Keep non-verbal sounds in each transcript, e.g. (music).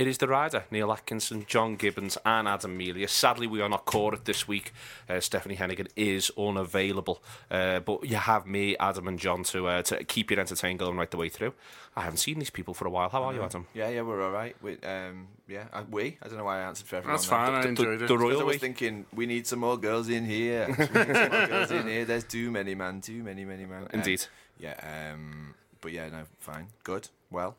It is the rider, Neil Atkinson, John Gibbons, and Adam Melia. Sadly, we are not caught this week. Uh, Stephanie Heneghan is unavailable. Uh, but you have me, Adam, and John to uh, to keep you entertained going right the way through. I haven't seen these people for a while. How are you, Adam? Yeah, yeah, we're all right. We, um, yeah, uh, we. I don't know why I answered for everyone. That's there. fine. I The, enjoyed the it. royal I was way. thinking we need some more girls in here. We need some more girls in here. There's too many, man. Too many, many, man. Um, Indeed. yeah. Um. But yeah, no, fine, good, well,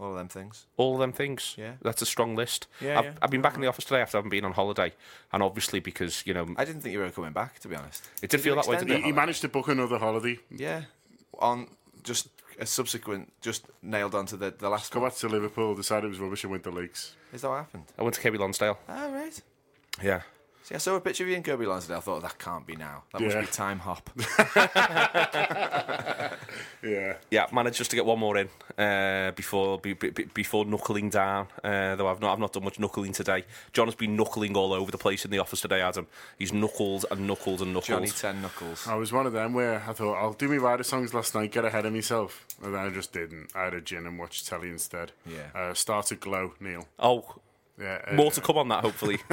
all of them things. All of them things. Yeah. That's a strong list. Yeah, I've, yeah. I've been back in the office today after having been on holiday. And obviously, because, you know, I didn't think you were coming back, to be honest. it did feel that way, extend didn't He, it? he managed to book another holiday. Yeah. On just a subsequent, just nailed onto the the last. Come one. back to Liverpool, decided it was rubbish and went to Lakes. Is that what happened? I went to Kirkby Lonsdale. Oh right. Yeah. See, I saw a picture of you in Kirkby Lonsdale. I thought that can't be now. That Yeah. must be time hop. (laughs) Yeah. Yeah, managed just to get one more in uh, before be, be, be- before knuckling down. Uh, though I've not I've not done much knuckling today. John has been knuckling all over the place in the office today. Adam, he's knuckled and knuckled and knuckled. Johnny Ten Knuckles. I was one of them where I thought, I'll do me rider songs last night, get ahead of myself. And then I just didn't. I had a gin and watched telly instead. Yeah. Uh, started Glow, Neil. Oh, Yeah. uh, more to come on that hopefully. (laughs)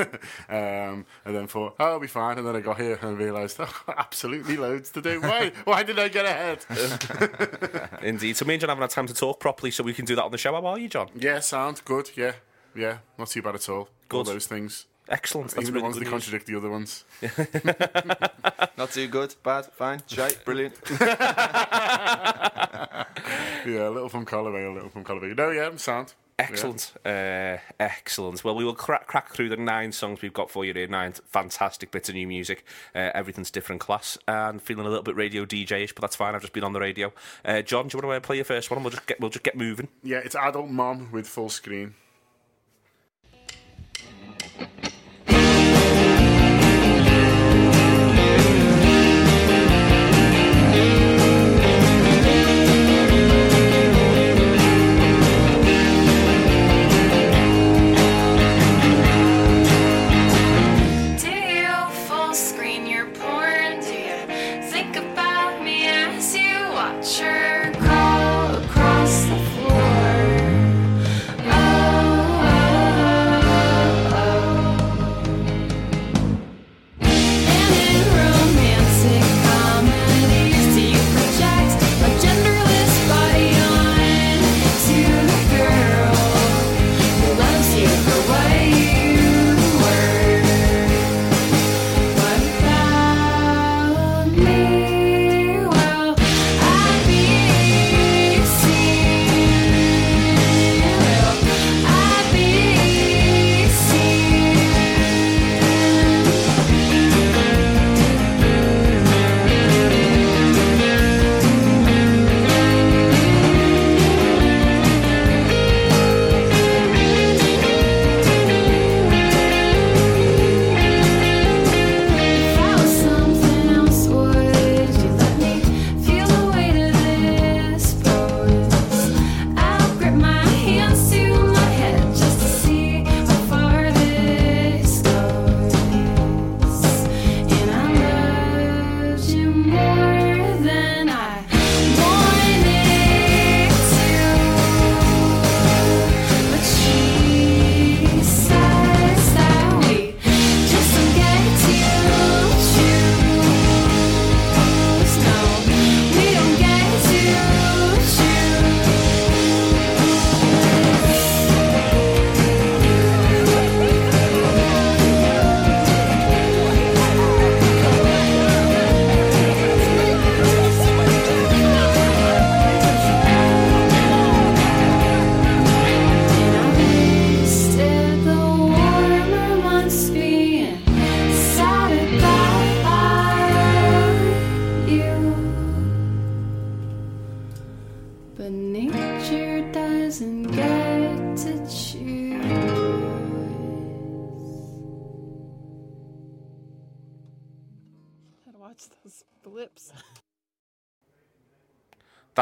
Um, and then thought, oh, I'll be fine. And then I got here and realised, oh, (laughs) absolutely loads to do. Why? (laughs) Why did I get ahead? Indeed. So me and John haven't had time to talk properly, so we can do that on the show. How are you, John? yeah, sound good. Yeah. Yeah. Not too bad at all. All Good. those things. Excellent. That's Even the ones good that news. contradict the other ones. Not too good, bad, fine, shite, brilliant. Yeah, a little from column A, a little from column No, yeah, I'm sound. Excellent, uh, excellent. Well, we will crack, crack through the nine songs we've got for you here. Nine fantastic bits of new music. Uh, everything's different class, and feeling a little bit radio DJ-ish, but that's fine. I've just been on the radio. Uh, John, do you want to play your first one? We'll just get we'll just get moving. Yeah, it's adult mom with full screen.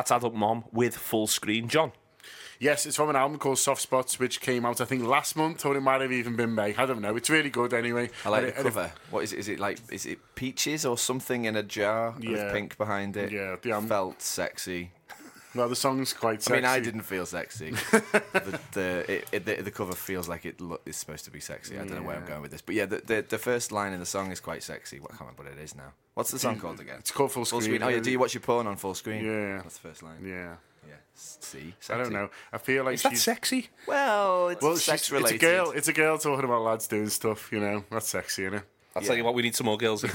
That's Adult Mom with full screen. John. Yes, it's from an album called Soft Spots, which came out I think last month, or it might have even been May. I don't know. It's really good anyway. I like And the it- and if- cover. What is it? Is it like? Is it peaches or something in a jar Yeah. with pink behind it? Yeah, the, um, felt sexy. Well, the song's quite sexy. I mean, I didn't feel sexy. (laughs) the the, it, it, the the cover feels like it lo- is supposed to be sexy. I don't know where I'm going with this, but yeah, the, the the first line in the song is quite sexy. What I can't remember what it is now. What's the song called again? It's called Full Full Screen. screen. Oh yeah, do you watch your porn on full screen? Yeah. that's the first line. Yeah. Yeah. S- See, I don't know. I feel like Is that she's. sexy? Well, it's well, sex she's, related. it's a girl. It's a girl talking about lads doing stuff. You know, that's sexy, isn't it? I'll tell you what, we need some more girls. (laughs)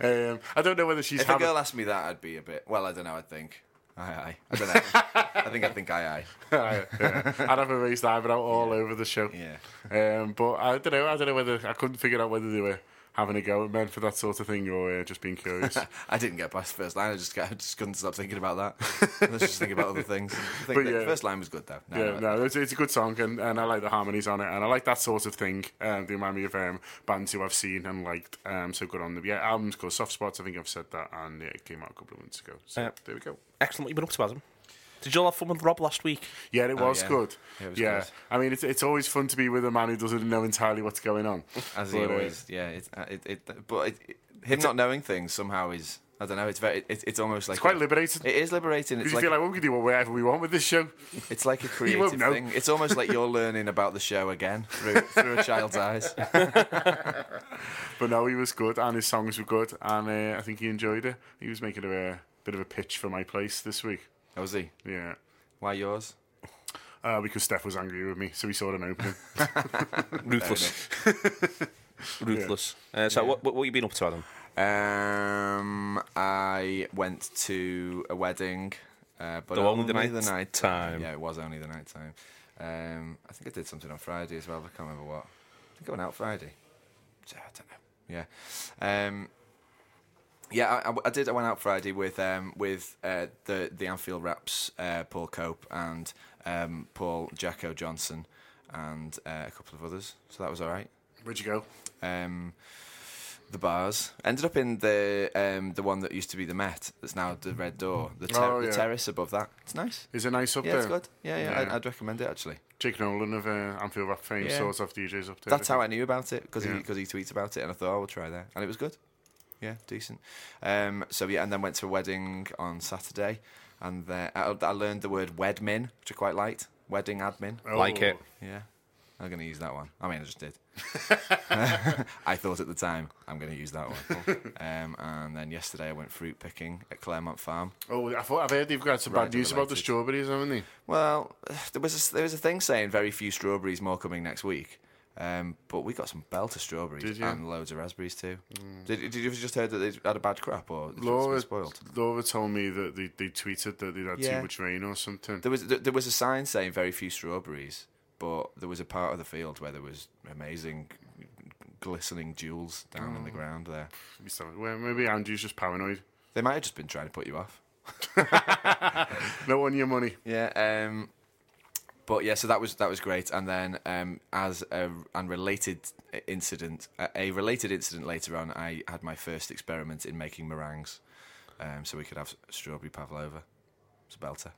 Um, I don't know whether she's If a girl asked me that, I'd be a bit. Well, I don't know. I'd think. Aye, aye. I don't know. I think I think aye, aye. (laughs) yeah. I'd have a raised eyebrow all over the show. Yeah. Um, but I don't know. I don't know whether I couldn't figure out whether they were having a go at men for that sort of thing or uh, just being curious. (laughs) I didn't get past the first line. I just, I (laughs) just couldn't stop thinking about that. (laughs) Let's just think about other things. I think But the yeah. first line was good though. No, yeah, no, no, it's, it's a good song, and, and I like the harmonies on it, and I like that sort of thing. Um, they remind me of um, bands who I've seen and liked. Um, so good on them. Yeah, album's called Soft Spots. I think I've said that, and yeah, it came out a couple of months ago. So Yeah. there we go. Excellent. What you been up to, Adam? Did you all have fun with Rob last week? Yeah, it Oh, was yeah. good. Yeah, it was yeah, good. I mean, it's it's always fun to be with a man who doesn't know entirely what's going on. (laughs) As he But, uh, always, yeah. It, uh, it, it, but it, it, him not knowing things somehow is. I don't know. It's very. It, it's almost like It's quite a- liberating. It is liberating. It's you like, feel like well, we can do whatever we want with this show. (laughs) it's like a (laughs) won't creative know. thing. It's almost like you're learning about the show again through through a child's eyes. But no, he was good, and his songs were good, and uh, I think he enjoyed it. He was making a uh, bit of a pitch for my place this week. Oh, was he? Yeah. Why yours? Uh, because Steph was angry with me, so he saw an opening. (laughs) Ruthless. Ruthless. Uh, so, what, what, what you been up to, Adam? Um, I went to a wedding, uh, but The only the only night the night time. Yeah, it was only the night time. Um, I think I did something on Friday as well. but I can't remember what. I think I went out Friday. So, I don't know. Yeah. Um, yeah, I, I- I did. I went out Friday with um, with uh, the the Anfield Wraps, uh, Paul Cope and um, Paul Jacko Johnson, and uh, a couple of others. So that was all right Where'd you go? um, the bars. Ended up in the um, the one that used to be the Met. That's now the Red Door. The, ter- Oh, the terrace above that. It's nice. Is it nice up Yeah, there? it's good. Yeah, yeah. Yeah. I'd, I'd recommend it actually. Jake Nolan of uh, Anfield Wrap fame Yeah. sorts of DJs up there. That's how I knew about it because Yeah. he because he tweets about it, and I thought, oh, we'll try there, and it was good. Yeah, decent. Um, so yeah, and then went to a wedding on Saturday, and there, I, I learned the word wedmin, which I quite liked. Wedding admin. Oh, Like it. Yeah. I'm going to use that one. I mean, I just did. (laughs) I thought at the time, I'm going to use that one. um, and then yesterday I went fruit picking at Claremont Farm. Oh, I thought I've heard they've got some bad news about the strawberries, haven't they? Well, there was a, there was a thing saying very few strawberries, more coming next week. Um, but we got some belter strawberries Did you? and loads of raspberries too. Did, did you just heard that they had a bad crop or Laura, spoiled? Laura told me that they, they tweeted that they'd had Yeah. too much rain or something. There was there was a sign saying very few strawberries, but there was a part of the field where there was amazing, glistening jewels down in the ground there. Well, maybe Andrew's just paranoid. They might have just been trying to put you off. (laughs) No one your money. (laughs) Yeah. Um, but yeah, so that was that was great. And then um, as a unrelated incident, a, a related incident later on, I had my first experiment in making meringues. Um, so we could have strawberry pavlova. It's a belter.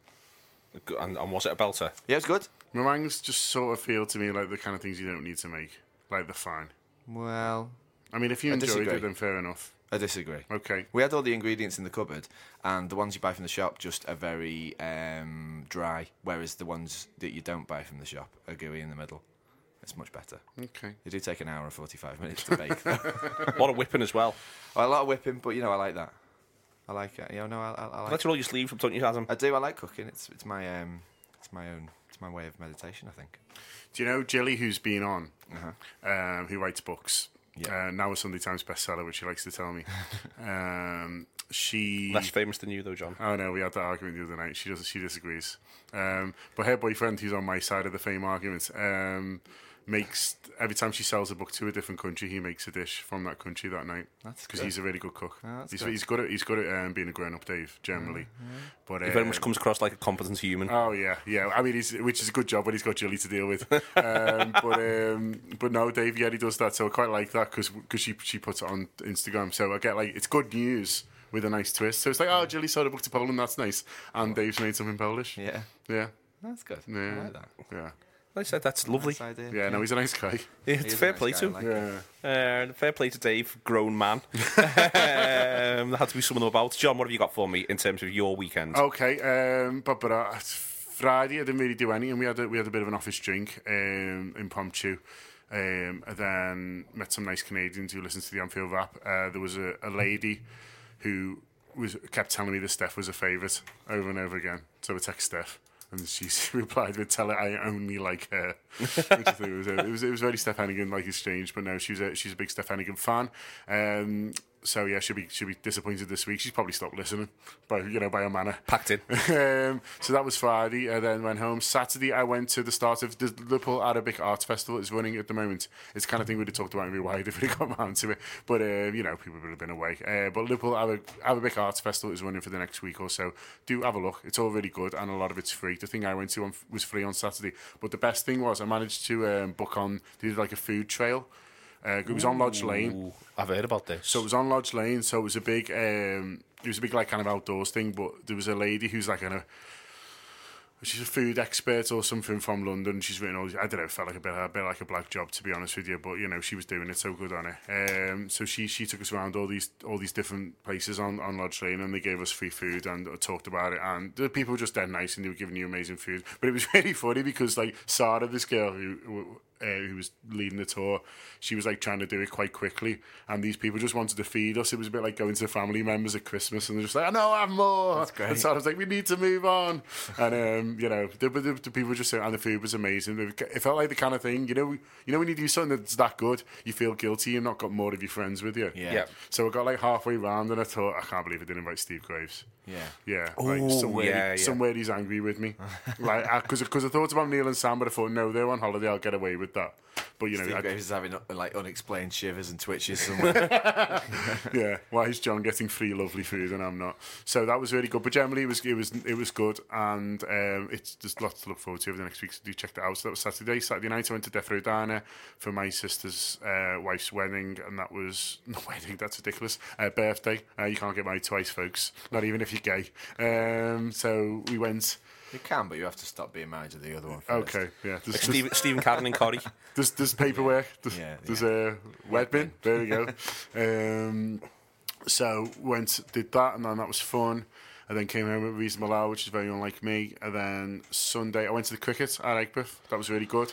And, and was it a belter? Yeah, it's good. Meringues just sort of feel to me like the kind of things you don't need to make. Like they're fine. Well, I mean, if you I enjoyed disagree. it, then fair enough. I disagree. Okay. We had all the ingredients in the cupboard, and the ones you buy from the shop just are very um, dry, whereas the ones that you don't buy from the shop are gooey in the middle. It's much better. Okay. They do take an hour and 45 minutes to bake, though. (laughs) A lot of whipping as (laughs) well. a lot of whipping, but you know, I like that. I like it. You know, no, I, I, I like Let's roll your sleeves up, don't you, Adam? I do. I like cooking. It's it's my um, it's my own. It's my way of meditation. I think. Do you know Jilly, who's been on, Uh-huh. um, who writes books? Yeah. Uh, now a Sunday Times bestseller, which she likes to tell me. (laughs) um, she. Less famous than you, though, John. Oh no, we had that argument the other night. She does. She disagrees. Um, but her boyfriend, who's on my side of the fame argument, um, makes every time she sells a book to a different country, he makes a dish from that country that night. That's because he's a really good cook. Oh, that's he's, good. he's good at he's good at um, being a grown up, Dave. Generally, but He very um, much comes across like a competent human. Oh yeah, yeah. I mean, he's, which is a good job when he's got Julie to deal with. (laughs) Um, but um, but no, Dave, yeah, he does that. So I quite like that because she she puts it on Instagram. So I get like it's good news with a nice twist. So it's like, oh, Julie sold a book to Poland. That's nice. And Dave's made something Polish. Yeah, yeah, that's good. yeah, I like that. yeah. I said that's lovely. Nice idea. Yeah, no, he's a nice guy. (laughs) Yeah, it's is a fair nice play guy, to him. like Yeah. Uh, fair play to Dave, grown man. (laughs) um, there had to be some of them about. John, what have you got for me in terms of your weekend? Okay, um, but but uh, Friday I didn't really do any, and we had a, we had a bit of an office drink um, impromptu. Um, and then met some nice Canadians who listened to the Anfield Wrap. Uh, there was a, a lady who was kept telling me that Steph was a favourite over and over again. So I text Steph, and (laughs) she replied with, "Tell her I only like her." Which I think was it was it was very Steph Heneghan like exchange, but no, she's a she's a big Steph Heneghan fan. Um, so yeah, she'll be she'll be disappointed this week. She's probably stopped listening by you know by her manner. Packed in. (laughs) um, so that was Friday. I then went home. Saturday, I went to the start of the Liverpool Arabic Arts Festival. It's running at the moment. It's the kind of thing we'd have talked about in Rewired (laughs) if we got round to it. But uh, you know, people would have been away. Uh, but Liverpool Arabic, Arabic Arts Festival is running for the next week or so. Do have a look. It's all really good, and a lot of it's free. The thing I went to on, was free on Saturday. But the best thing was I managed to um, book on. They did like a food trail. Uh, it was on Lodge Lane. I've heard about this. So it was on Lodge Lane. So it was a big, um, it was a big like kind of outdoors thing. But there was a lady who's like a, she's a food expert or something from London. She's written all. These, I don't know. It felt like a bit, a bit like a black job to be honest with you. But you know, she was doing it so good on it. Um, so she she took us around all these all these different places on on Lodge Lane, and they gave us free food and uh, talked about it. And the people were just dead nice, and they were giving you amazing food. But it was (laughs) really funny because like Sarah, this girl who. who uh, who was leading the tour, she was like trying to do it quite quickly, and these people just wanted to feed us. It was a bit like going to family members at Christmas, and they're just like, "I know, I have more." That's great. And so I was like, "We need to move on," and um, you know, the, the, the people just saying, and the food was amazing. It felt like the kind of thing, you know, you know, when you do something that's that good, you feel guilty. You've not got more of your friends with you. Yeah. Yeah. So I got like halfway round, and I thought, I can't believe I didn't invite Steve Graves. Yeah. Yeah, like Ooh, somewhere, yeah, yeah. somewhere he's angry with me, (laughs) like because because I thought about Neil and Sam, but I thought no, they're on holiday, I'll get away with that. But you know, Steve I, Graves is having uh, like unexplained shivers and twitches somewhere. (laughs) (laughs) yeah, why is John getting free lovely food and I'm not? So that was really good. But generally, it was it was it was good, and um, it's there's lots to look forward to over the next week. So do check that out. So that was Saturday. Saturday night, I went to Defro Diner for my sister's uh, wife's wedding, and that was no wedding. That's ridiculous. Uh, birthday. Uh, you can't get married twice, folks. Not even if you're gay. Um, so we went. you can, but you have to stop being married to the other one. First. Okay, yeah. There's, there's, Stephen, Stephen Carden and Corrie. (laughs) there's, there's paperwork. There's, Yeah, there's yeah. a wet bin. There we go. (laughs) um, so went did that, and then that was fun. And then came home with reasonable hour, which is very unlike me. And then Sunday, I went to the cricket at Aigburth. That was really good.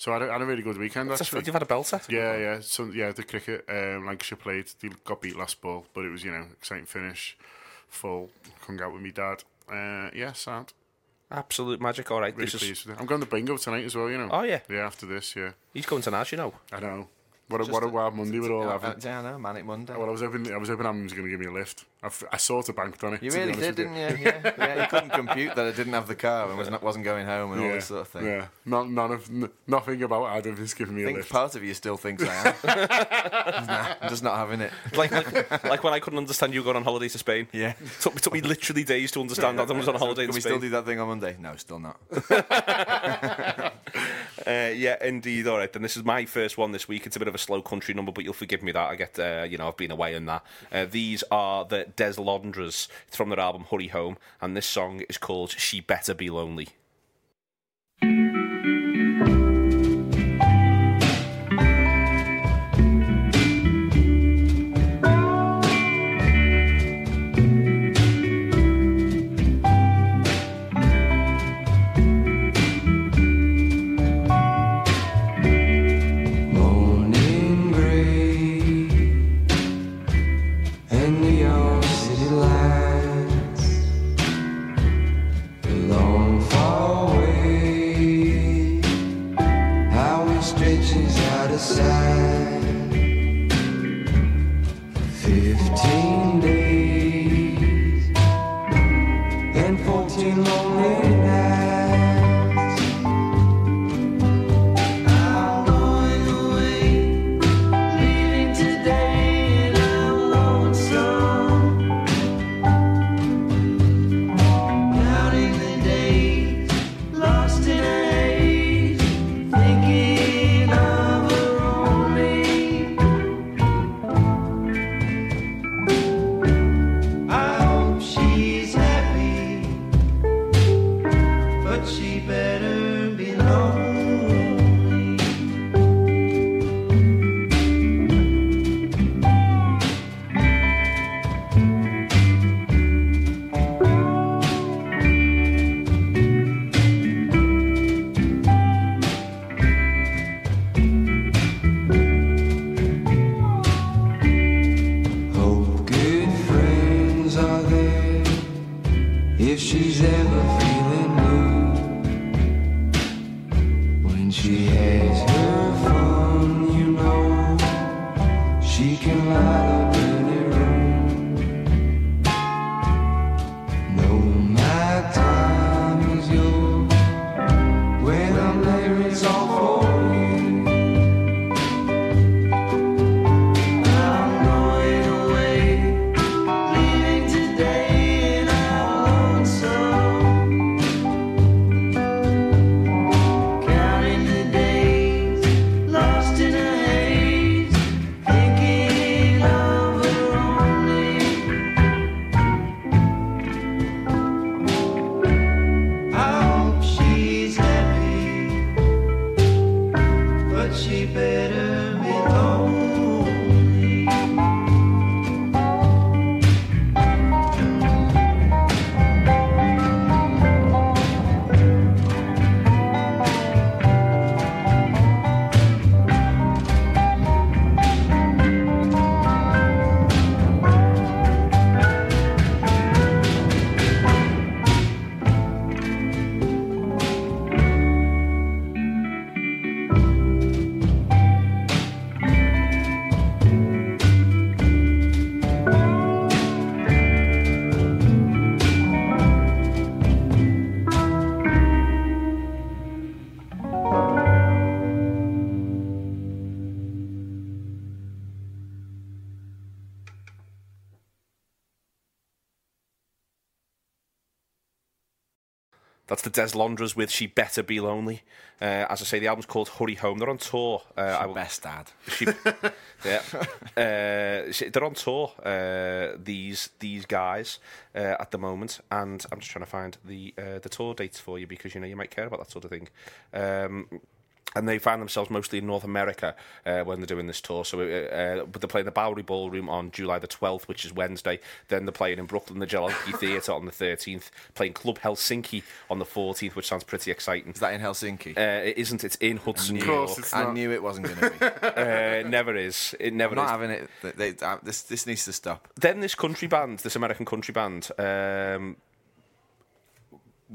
So I had a, I had a really good weekend That's actually. You've had a belter. Yeah, yeah, so, yeah. The cricket, um, Lancashire played. They got beat last ball, but it was you know exciting finish, full. Hung out with me dad. Uh, yeah, sad. Absolute magic. All right. Really this is, with it. I'm going to bingo tonight as well. You know. Oh, yeah. Yeah, after this, yeah. he's going to Nash, you know. I know. What a, what a wild Monday we're all Yeah, having. yeah, I know, Manic Monday. Well, I was hoping I was hoping Adam was going to give me a lift. I, f- I sort of banked on it. You to be really did, didn't you? Yeah, (laughs) yeah. You couldn't compute that I didn't have the car and was not, wasn't going home and all this sort of thing. yeah. Not, none of n- nothing about Adam is giving me I a think lift. part of you still thinks I am. (laughs) nah, I'm just not having it. Like, (laughs) like, like when I couldn't understand you going on holiday to Spain. Yeah. Took, it took me literally days to understand that Adam was on holiday Can in we Spain. still do that thing on Monday? No, still not. Uh, yeah, indeed. All right, then this is my first one this week. It's a bit of a slow country number, but you'll forgive me that. I get, uh, you know, I've been away in that. Uh, these are the Deslondes. It's from their album Hurry Home, and this song is called She Better Be Lonely. The Deslondes with She Better Be Lonely. Uh, as I say, the album's called Hurry Home. They're on tour. Uh, I will- Best dad. she, (laughs) yeah, uh, she- they're on tour. Uh, these these guys uh, at the moment, and I'm just trying to find the uh, the tour dates for you because you know you might care about that sort of thing. Um, and they find themselves mostly in North America uh, when they're doing this tour. So, uh, uh, but they're playing the Bowery Ballroom on July the 12th, which is Wednesday. Then they're playing in Brooklyn, the Jalopy Theatre on the 13th. Playing Club Helsinki on the 14th, which sounds pretty exciting. Is that in Helsinki? Uh, it isn't. It's in Hudson, Knew New. York. course it's I knew it wasn't going to be. (laughs) Uh, never is. It never I'm not is. having it. They, they, uh, this this needs to stop. then this country band, this American country band, um, but y-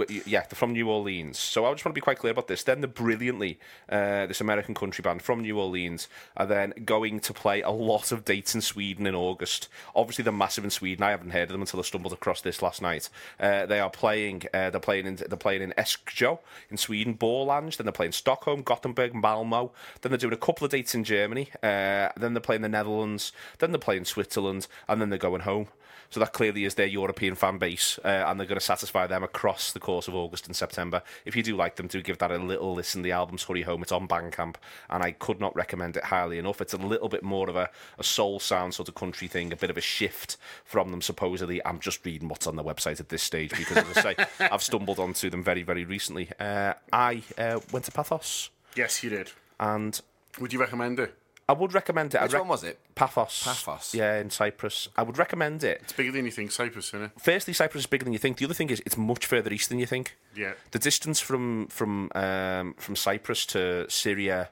yeah, they're from New Orleans. So I just want to be quite clear about this. Then the brilliantly, uh, this American country band from New Orleans are then going to play a lot of dates in Sweden in August. Obviously, they're massive in Sweden. I haven't heard of them until I stumbled across this last night. Uh, they are playing. Uh, they're playing in. They're playing in Eskjo in Sweden, Borlange. Then they're playing Stockholm, Gothenburg, Malmo. Then they're doing a couple of dates in Germany. Uh, then they're playing the Netherlands. Then they're playing Switzerland, and then they're going home. So that clearly is their European fan base, uh, and they're going to satisfy them across the course of August and September. If you do like them, do give that a little listen. The album's Hurry Home. It's on Bandcamp, and I could not recommend it highly enough. It's a little bit more of a, a soul sound sort of country thing, a bit of a shift from them, supposedly. I'm just reading what's on their website at this stage because, as I say, (laughs) I've stumbled onto them very, very recently. Uh, I uh, went to Pathos, Yes, you did. and Would you recommend it? I would recommend it. Which I'd one was it? Paphos. Paphos. Yeah, in Cyprus. I would recommend it. It's bigger than you think, Cyprus, isn't it? Firstly, Cyprus is bigger than you think. The other thing is it's much further east than you think. Yeah. The distance from from um, from Cyprus to Syria,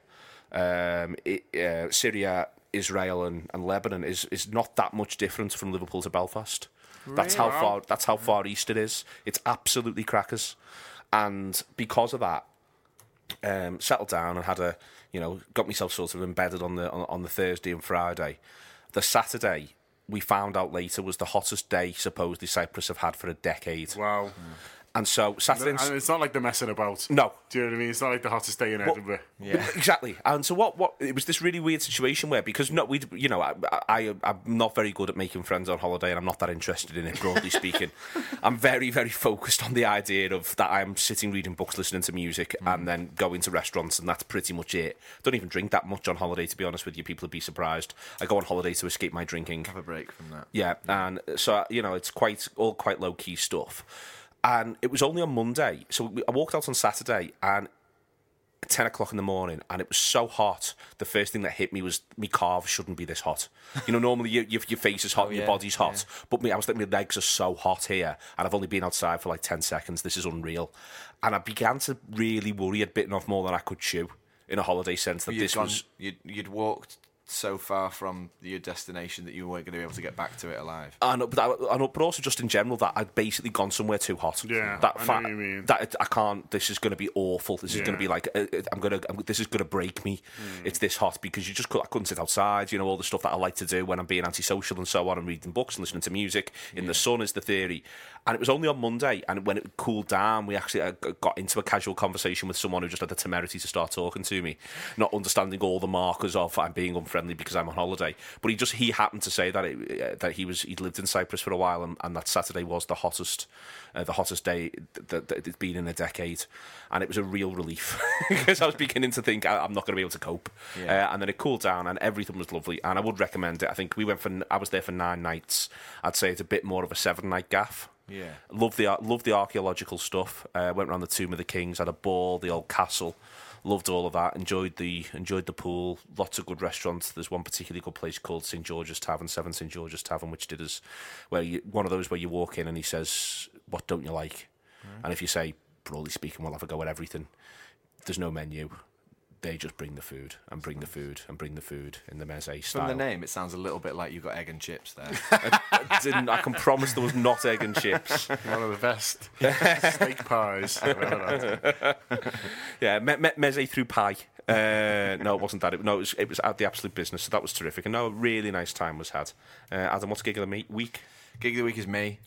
um, i uh, Syria, Israel, and, and Lebanon is is not that much different from Liverpool to Belfast. Really? That's how far. That's how far east it is. It's absolutely crackers, and because of that, um, settled down and had a, you know, got myself sort of embedded on the on, on the Thursday and Friday. The Saturday we found out later was the hottest day supposedly Cyprus have had for a decade. Wow. Mm. And so Saturday, and, And it's not like they're messing about. no, Do you know what I mean? It's not like the hottest day in Edinburgh. Yeah. exactly. And so what? What it was this really weird situation where because no, we, you know, I, I, I'm not very good at making friends on holiday, and I'm not that interested in it. Broadly (laughs) speaking, I'm very, very focused on the idea of that I'm sitting reading books, listening to music, mm. and then going to restaurants, and that's pretty much it. Don't even drink that much on holiday, to be honest with you. People would be surprised. I go on holiday to escape my drinking. Have a break from that. Yeah, and so you know it's quite all quite low key stuff. And it was only on Monday, so we, I walked out on Saturday and. at Ten o'clock in the morning, and it was so hot. The first thing that hit me was my calves shouldn't be this hot. You know, normally your your, your face is hot, and your yeah, body's hot, but me, I was like, my legs are so hot here, and I've only been outside for like ten seconds. This is unreal, and I began to really worry. I'd bitten off more than I could chew in a holiday sense that You'd, this gone, was you'd, you'd walked so far from your destination that you weren't going to be able to get back to it alive. I know, but I, I know, but also just in general that I'd basically gone somewhere too hot. Yeah, that I know fa- what you mean. That it, I can't. This is going to be awful. This is going to be like uh, uh, I'm going to. I'm, this is going to break me. Hmm. It's this hot because you just could, I couldn't sit outside. You know all the stuff that I like to do when I'm being antisocial and so on, and reading books and listening to music in the sun is the theory. And it was only on Monday, and when it cooled down, we actually uh, got into a casual conversation with someone who just had the temerity to start talking to me, not understanding all the markers of I'm being unfriendly because I'm on holiday. But he just he happened to say that it, uh, that he was he'd lived in Cyprus for a while, and, and that Saturday was the hottest uh, the hottest day that, that it's been in a decade, and it was a real relief (laughs) because I was beginning to think I, I'm not going to be able to cope. Yeah. Uh, and then it cooled down, and everything was lovely, and I would recommend it. I think we went for I was there for nine nights. I'd say it's a bit more of a seven night gaff. Yeah. Love the love the archaeological stuff. Uh, went around the Tomb of the Kings, had a ball, the old castle. Loved all of that. Enjoyed the enjoyed the pool. Lots of good restaurants. There's one particularly good place called St George's Tavern, Seven St George's Tavern, which did us where you, one of those where you walk in and he says, "What don't you like?" And if you say, broadly speaking, we'll have a go at everything. There's no menu. They just bring the food and bring the food and bring the food in the meze style. From the name, it sounds a little bit like you've got egg and chips there. (laughs) I, didn't, I can promise there was not egg and chips. (laughs) One of the best (laughs) steak pies I've ever had. Yeah, me- me- meze through pie. Uh, no, it wasn't that. It, no, it was, it was at the absolute business. So that was terrific. And no, a really nice time was had. Uh, Adam, what's gig of the week? Gig of the week is me.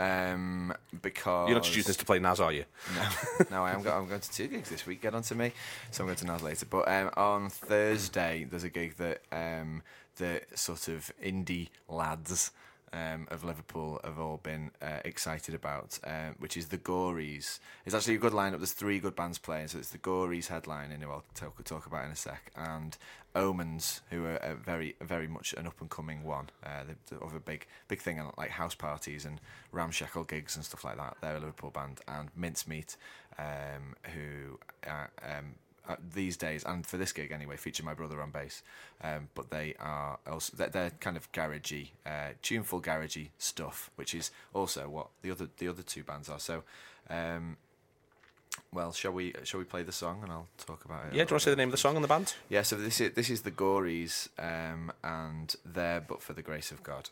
Um, because You're not choosing this to play Naz, are you? No, no, I am. Go- I'm going to two gigs this week. Get on to me. So I'm going to Naz later. But um, on Thursday, there's a gig that um, the sort of indie lads um, of Liverpool have all been uh, excited about, um, which is the Gories. It's actually a good lineup. There's three good bands playing. So it's the Gories headlining, who I'll talk, talk about in a sec, and Omens, who are very, very much an up and coming one. Uh, they have a big, big thing like house parties and ramshackle gigs and stuff like that. They're a Liverpool band, and Mincemeat, um, who are, um, uh, these days and for this gig anyway, feature my brother on bass. Um, but they are also they're, they're kind of garagey, uh, tuneful garagey stuff, which is also what the other the other two bands are. So. Um, well, shall we shall we play the song and I'll talk about it? Yeah, do you want to say the name of the song and the band? yeah, so this is this is the Gories, um, and there, but for the grace of God.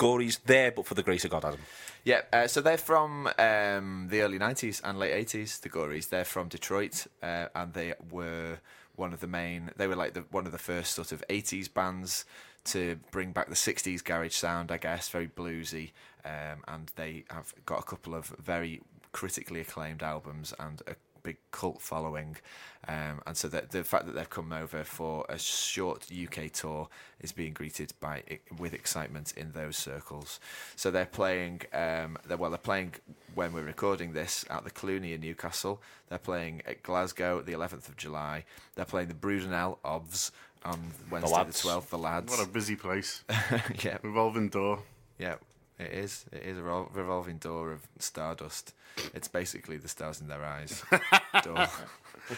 Gories there, but for the grace of God, Adam. Yeah, uh, so they're from um, the early 90s and late 80s, the Gories. They're from Detroit, uh, and they were one of the main, they were like the, one of the first sort of 80s bands to bring back the 60s garage sound, I guess, very bluesy. Um, and they have got a couple of very critically acclaimed albums and a big cult following. Um, and so the, the fact that they've come over for a short UK tour is being greeted by with excitement in those circles. So they're playing, um, they're, well, they're playing when we're recording this at the Cluny in Newcastle. They're playing at Glasgow the 11th of July. They're playing the Brudenell Obs on Wednesday the, lads. 12th. The lads. What a busy place. (laughs) yeah, Revolving door. yeah, it is. It is a revolving door of stardust. It's basically the stars in their eyes. (laughs) door.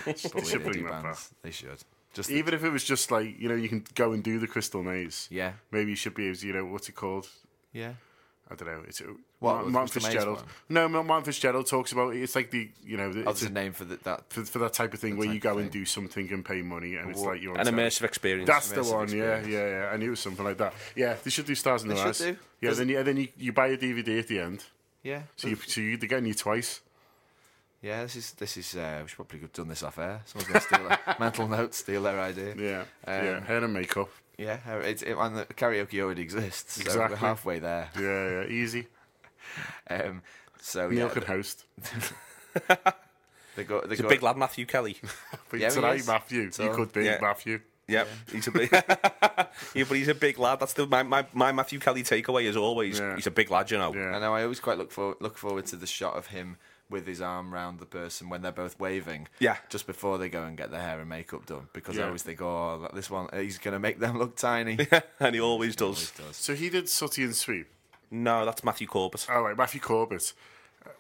But should bring indie that bands, They should. Just Even if it was just like, you know, you can go and do the Crystal Maze. yeah, Maybe you should be able to, you know, what's it called? yeah. I don't know. It's What, Martin, Fitzgerald. one? No, Ma- Martin Fitzgerald talks about it's like the you know the, Oh, it's a, name for the, that. for, for that type of thing where you go and do something and pay money and it's like you're An immersive experience. That's the one, yeah, experience. yeah, yeah. I knew it was something like that. Yeah, they should do Stars in the Eyes. Yeah, then you, then you, you buy a DVD at the end, Yeah. so you so you, they're getting you twice. Yeah, this is this is. Uh, we should probably have done this off air. Someone's going to steal a (laughs) mental note, steal their idea. Yeah, Um, yeah, hair and makeup. Yeah, it's it, and the karaoke already exists, so Exactly. we're halfway there. Yeah, yeah, easy. (laughs) Um, so Neil yeah, can host. (laughs) they got they He's a big lad, Matthew Kelly. (laughs) But Yeah, tonight. Matthew, So- you could be Yeah. Matthew. Yep, he's a big. yeah, but he's a big lad. That's the my, my, my Matthew Kelly takeaway is always Yeah. he's a big lad, you know. Yeah. I know. I always quite look for look forward to the shot of him with his arm round the person when they're both waving. Yeah. Just before they go and get their hair and makeup done, because I always think, oh, this one, he's going to make them look tiny. and he always does. Always does. So he did Sooty and Sweep. No, that's Matthew Corbett. Oh, right, Matthew Corbett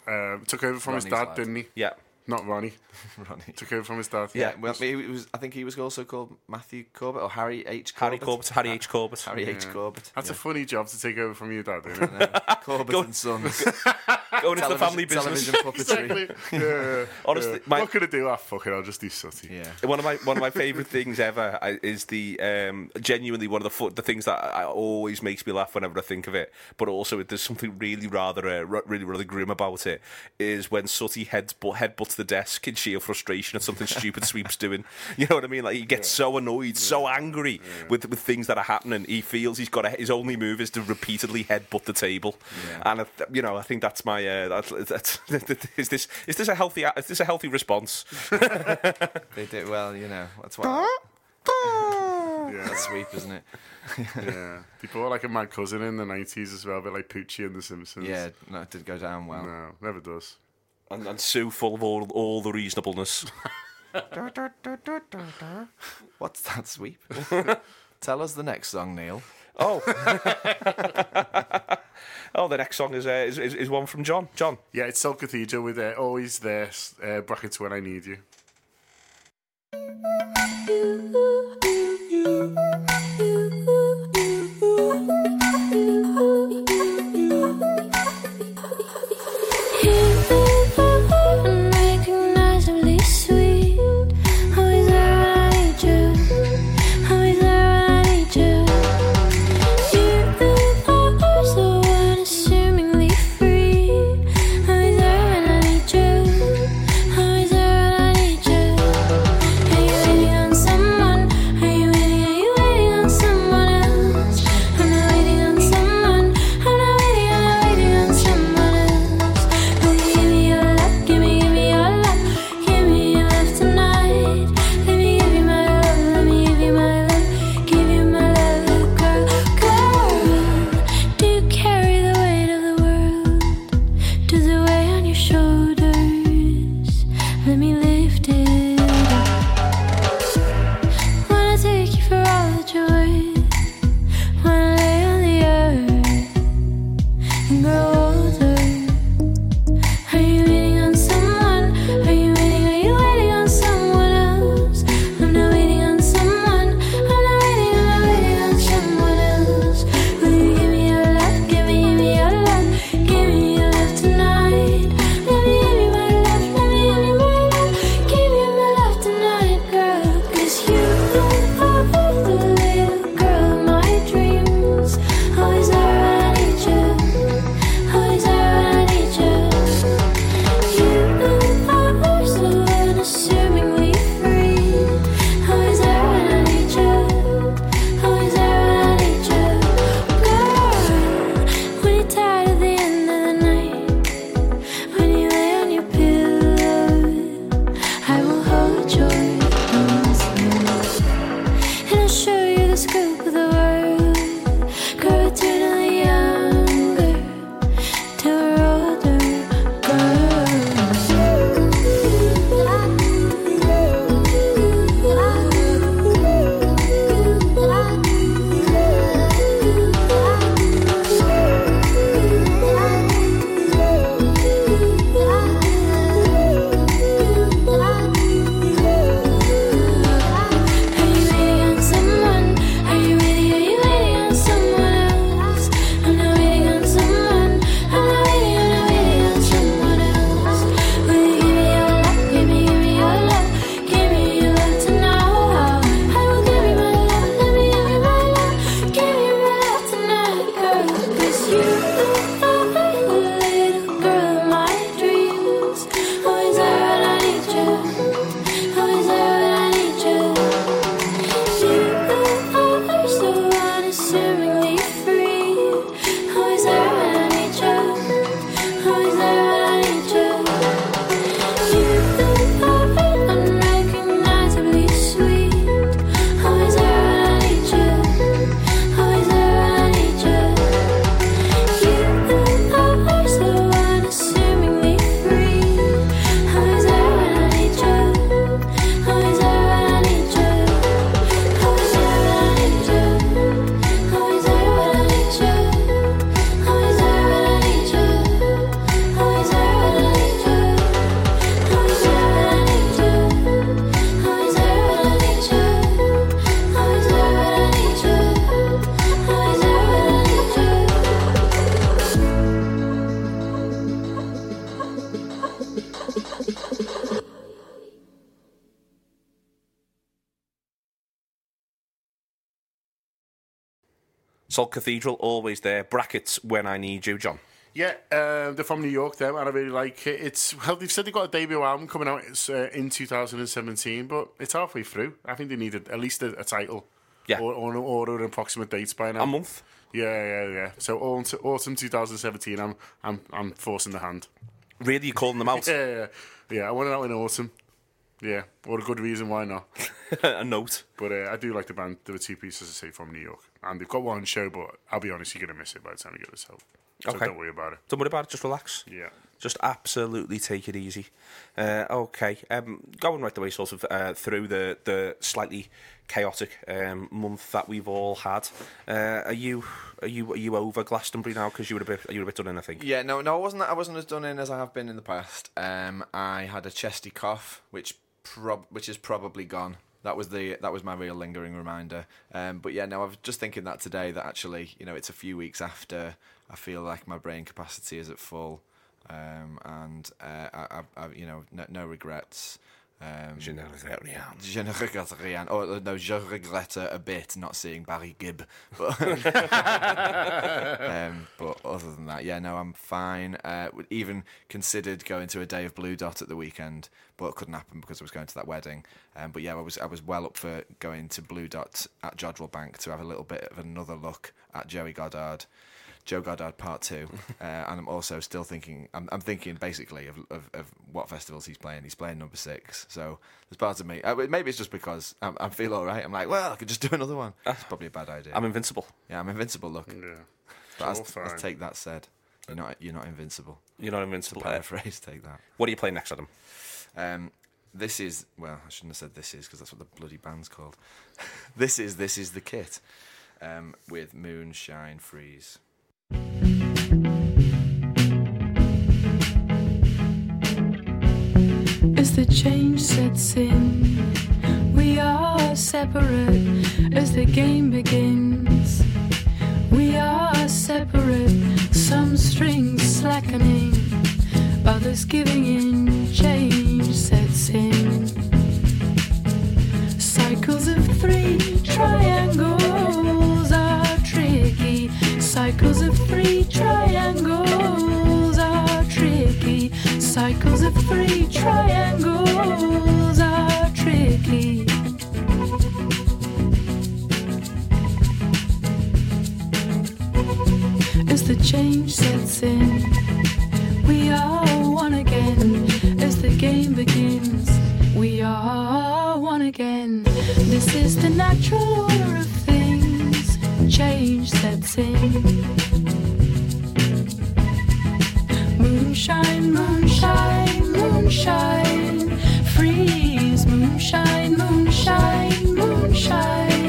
um, took over from his dad, lad. didn't he? Yeah, Not Ronnie. (laughs) Ronnie. Took over from his dad. Yeah, well, he was. I think he was also called Matthew Corbett or Harry H. Harry Corbett. Corbett, Harry H. Corbett. Harry H. Corbett. That's yeah. a funny job to take over from your dad, isn't it? (laughs) Corbett Go- and Sons. (laughs) Going into the family business. television puppetry. exactly. Yeah, yeah, Honestly, yeah. my- what can I do? Ah, fuck it, I'll just do Sooty. Yeah. One of my one of my favourite things ever is the um, genuinely one of the fu- the things that I, always makes me laugh whenever I think of it. But also, there's something really rather uh, really really grim about it. Is when Sooty heads but headbutts the desk in sheer frustration at something stupid Sweep's doing. (laughs) You know what I mean? Like he gets so annoyed, so angry with with things that are happening. He feels he's got a, his only move is to repeatedly headbutt the table. Yeah. And I th- you know, I think that's my uh, that's, that's (laughs) is this is this a healthy is this a healthy response? (laughs) They did well, you know. That's what. Yeah, That's sweep, isn't it? yeah. They brought like a mad cousin in the 90s as well, a bit like Poochie and The Simpsons. Yeah, no, it did go down well. No, never does. And, and Soo full of all, all the reasonableness. What's that sweep? Tell us the next song, Neil. Oh, oh, the next song is, uh, is, is is one from John. John, Yeah, it's Salt Cathedral with uh, Always There, uh, brackets when I need you. Unrecognizably Cathedral, always there. Brackets when I need you, John. Yeah, um, they're from New York, them, and I really like it. It's well, they've said they've got a debut album coming out it's, uh, in 2017, but it's halfway through. I think they need a, at least a, a title, Yeah. or, or, or an approximate dates by now. A month. Yeah, yeah, yeah. So autumn, autumn 2017, I'm, I'm, I'm forcing the hand. Really, you calling them out? (laughs) Yeah, yeah, yeah. I want it out in autumn. Yeah, what a good reason why not. (laughs) a note. But uh, I do like the band. There were two pieces, I say, from New York, and they've got one show. But I'll be honest, you're gonna miss it by the time you get this out. So Okay. don't worry about it. Don't worry about it. Just relax. Yeah. Just absolutely take it easy. Uh, okay, um, going right the way, sort of uh, through the the slightly chaotic um, month that we've all had. Uh, are you are you are you over Glastonbury now? Because you were a bit you were a bit done in, I think. Yeah, no, no, I wasn't. I wasn't as done in as I have been in the past. Um, I had a chesty cough, which prob- which is probably gone. That was the that was my real lingering reminder. Um, but yeah, no, I was just thinking that today that actually, you know, it's a few weeks after I feel like my brain capacity is at full, um, and uh, I, I, you know, no, no regrets. Um, Je ne regrette rien. Je ne regrette rien. Or no, je regrette a bit not seeing Barry Gibb. (laughs) But, um, but other than that, yeah, no, I'm fine. Uh, even considered going to a day of Blue Dot at the weekend, but it couldn't happen because I was going to that wedding. Um, but yeah, I was I was well up for going to Blue Dot at Jodrell Bank to have a little bit of another look at Joey Goddard. Joe Goddard Part Two, (laughs) uh, and I'm also still thinking. I'm, I'm thinking basically of, of of what festivals he's playing. He's playing number six, so there's part of me. Uh, maybe it's just because I'm, I feel all right. I'm like, well, I could just do another one. That's probably a bad idea. I'm invincible. yeah, I'm invincible. Look, Yeah. but as, as take that said, you're not you're not invincible. You're not invincible. Uh, Paraphrase, take that. what are you playing next, Adam? Um, this is well, I shouldn't have said this is because that's what the bloody band's called. (laughs) this is this is the kit um, with Moonshine Freeze. As the change sets in, we are separate as the game begins. We are separate, some strings slackening, others giving in. Change sets in. Cycles of three triangles Three triangles are tricky. Cycles of three triangles are tricky. As the change sets in, we are one again. As the game begins, we are one again. This is the natural order of things. Change sets in. Moonshine, moonshine, moonshine. Freeze, moonshine, moonshine, moonshine.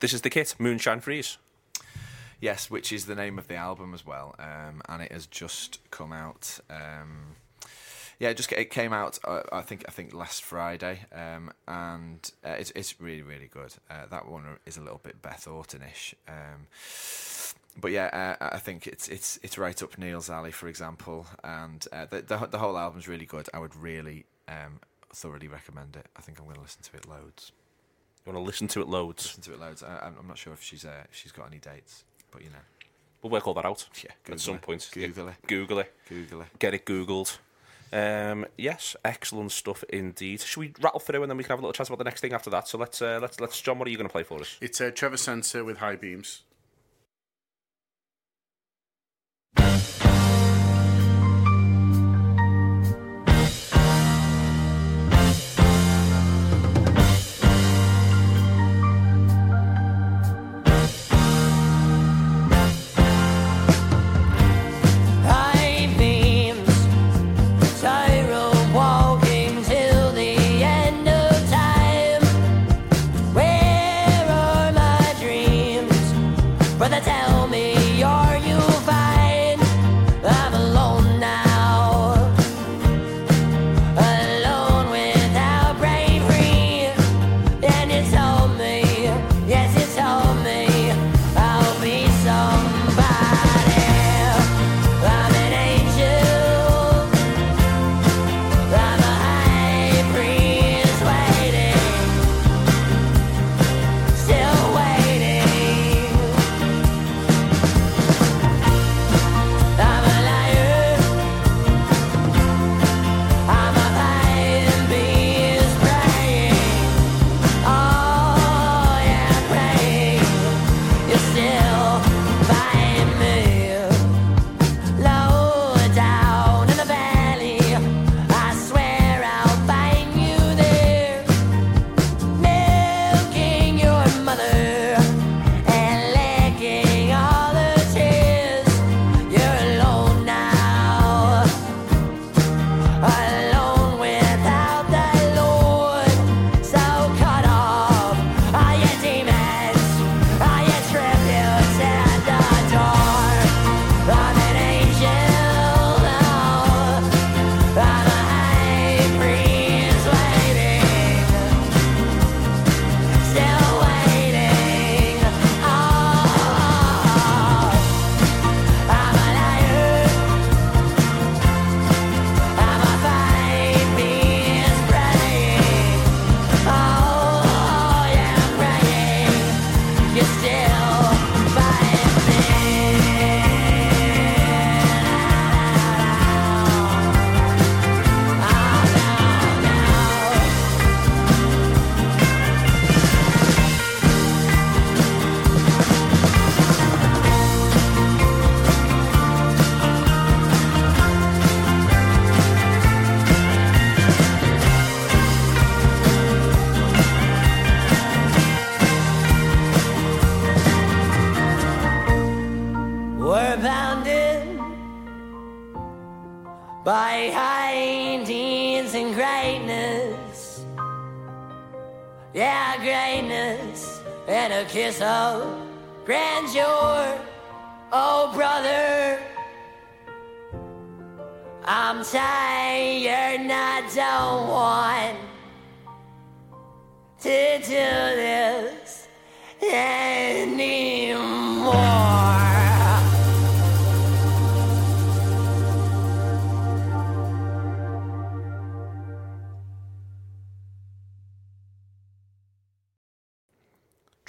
This is the kit, Moonshine Freeze. Yes, which is the name of the album as well, um, and it has just come out. Um, yeah, it just it came out. Uh, I think I think last Friday, um, and uh, it's it's really really good. Uh, that one is a little bit Beth Orton-ish. Um, but yeah, uh, I think it's it's it's right up Neil's alley, for example, and uh, the, the the whole album's really good. I would really um, thoroughly recommend it. I think I'm going to listen to it loads. You want to listen to it loads? Listen to it loads. I, I'm I'm not sure if she's uh, if she's got any dates, but you know, We'll work all that out. Yeah, at some it. point. Google Yeah, it. Google it. Google it. Get it googled. Um, yes, excellent stuff indeed. Should we rattle through and then we can have a little chat about the next thing after that? So let's uh, let's let's John. What are you going to play for us? It's uh, Trevor Sensor with high beams.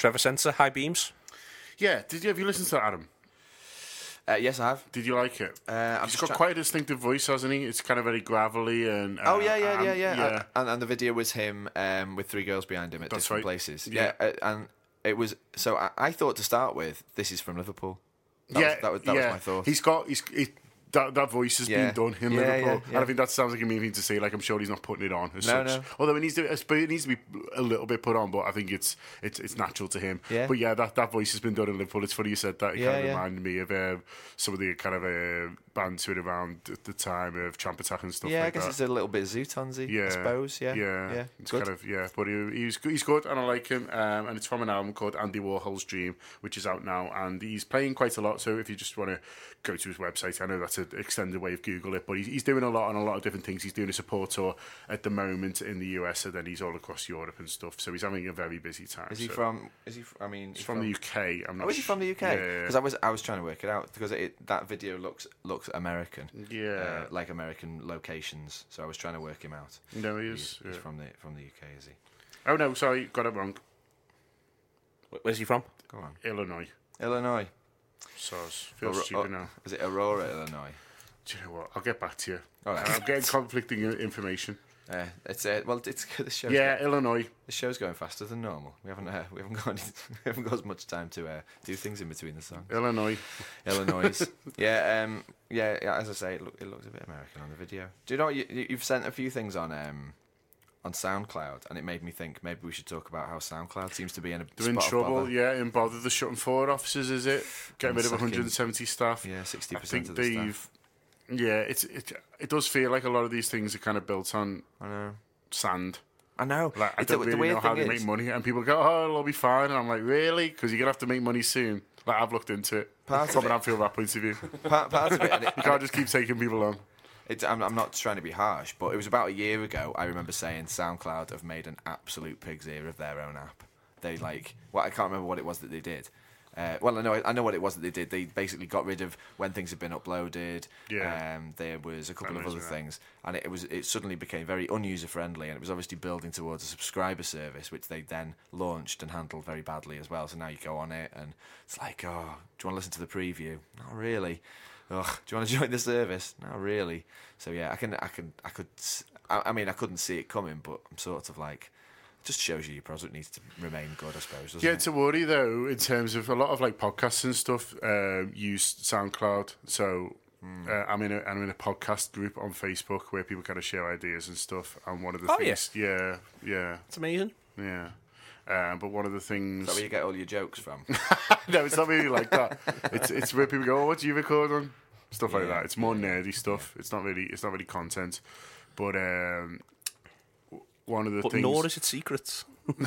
Trevor Sensor, High Beams. Yeah, did you have you listened to that, Adam? Uh, yes, I have. Did you like it? Uh, I'm He's just got try- quite a distinctive voice, hasn't he? It's kind of very gravelly and. Uh, Oh yeah, yeah, um, yeah, yeah. yeah. And, and the video was him um, with three girls behind him at That's different right. places. Yeah. Yeah, uh, and it was so I, I thought to start with, this is from Liverpool. That yeah, was, that was, that yeah. was my thought. He's got he's he, that that voice has Yeah. been done in Yeah, Liverpool, yeah, and. I think that sounds like a mean thing to say. Like I'm sure he's not putting it on as No, such. no. Although it needs to, it needs to be a little bit put on, but I think it's it's it's natural to him. But yeah, that, that voice has been done in Liverpool. It's funny you said that. It kind of reminded me of uh, some of the kind of uh, band to it around at the time of Tramp Attack and stuff yeah, like I guess that. it's a little bit Zutonsy, yeah, I suppose. Yeah, yeah, yeah. It's Good. kind of yeah, but he, he's good- he's good, and I like him. Um, and it's from an album called Andy Warhol's Dream, which is out now, and he's playing quite a lot. So if you just want to go to his website, I know that's an extended way of Google it, but he's, he's doing a lot on a lot of different things. He's doing a support tour at the moment in the US, and then he's all across Europe and stuff. So he's having a very busy time. Is he so- from? Is he? I mean, He's from the UK. I'm not Oh, is he from the UK? Yeah. Because I was I was trying to work it out because it, that video looks looks American. Yeah. uh, like American locations. So I was trying to work him out. No, he He's, is. he's yeah. from the from the UK, is he? Oh no, sorry, got it wrong. Where's he from? Go on. Illinois. Illinois. Soz. Feels Auro- stupid now. Is it Aurora, Illinois? Do you know what? I'll get back to you. All right. I'm getting conflicting information. Uh, it's uh, well, it's the show's Yeah, go- Illinois. the show's going faster than normal. We haven't uh, we haven't got any, (laughs) we haven't got as much time to uh, do things in between the songs. Illinois. Illinois. (laughs) yeah, um, yeah, yeah. As I say, it, look, it looks a bit American on the video. Do you know what you, you've sent a few things on um, on SoundCloud, and it made me think maybe we should talk about how SoundCloud seems to be in a They're in trouble, yeah, in bother. They're shutting four offices, is it? Getting rid of 170 staff. Yeah, sixty percent of the they've. staff. Yeah, it's it. It does feel like a lot of these things are kind of built on I know. sand. I know. Like I It's don't the really know how they is- make money, and people go, "Oh, it'll be fine," and I'm like, "Really?" Because you're gonna have to make money soon. Like I've looked into it Part of from an Anfield Wrap point of view. Part, part of it, and it, You can't just keep taking people on. It's, I'm, I'm not trying to be harsh, but it was about a year ago. I remember saying SoundCloud have made an absolute pig's ear of their own app. They like, well, I can't remember what it was that they did. Uh, well, I know, I know what it was that they did. They basically got rid of when things had been uploaded. Yeah. Um, there was a couple of other that. things, and it was it suddenly became very unuser friendly, and it was obviously building towards a subscriber service, which they then launched and handled very badly as well. So now you go on it, and it's like, oh, do you want to listen to the preview? Not really. Ugh, do you want to (laughs) join the service? Not really. So yeah, I can, I can, I could. I, I mean, I couldn't see it coming, but I'm sort of like, just shows you your product needs to remain good, I suppose. Doesn't Yeah, it? it's a worry though in terms of a lot of like podcasts and stuff um, use SoundCloud. So Hmm. uh, I'm in a I'm in a podcast group on Facebook where people kind of share ideas and stuff. And one of the Oh, things, yeah, yeah, It's amazing. yeah. Um, but one of the things, Is that where you get all your jokes from? (laughs) no, it's not really like that. It's it's where people go, oh, what do you record on? Stuff like that. It's more nerdy stuff. It's not really it's not really content. But um, w- one of the But things. nor is it secrets. (laughs) (laughs)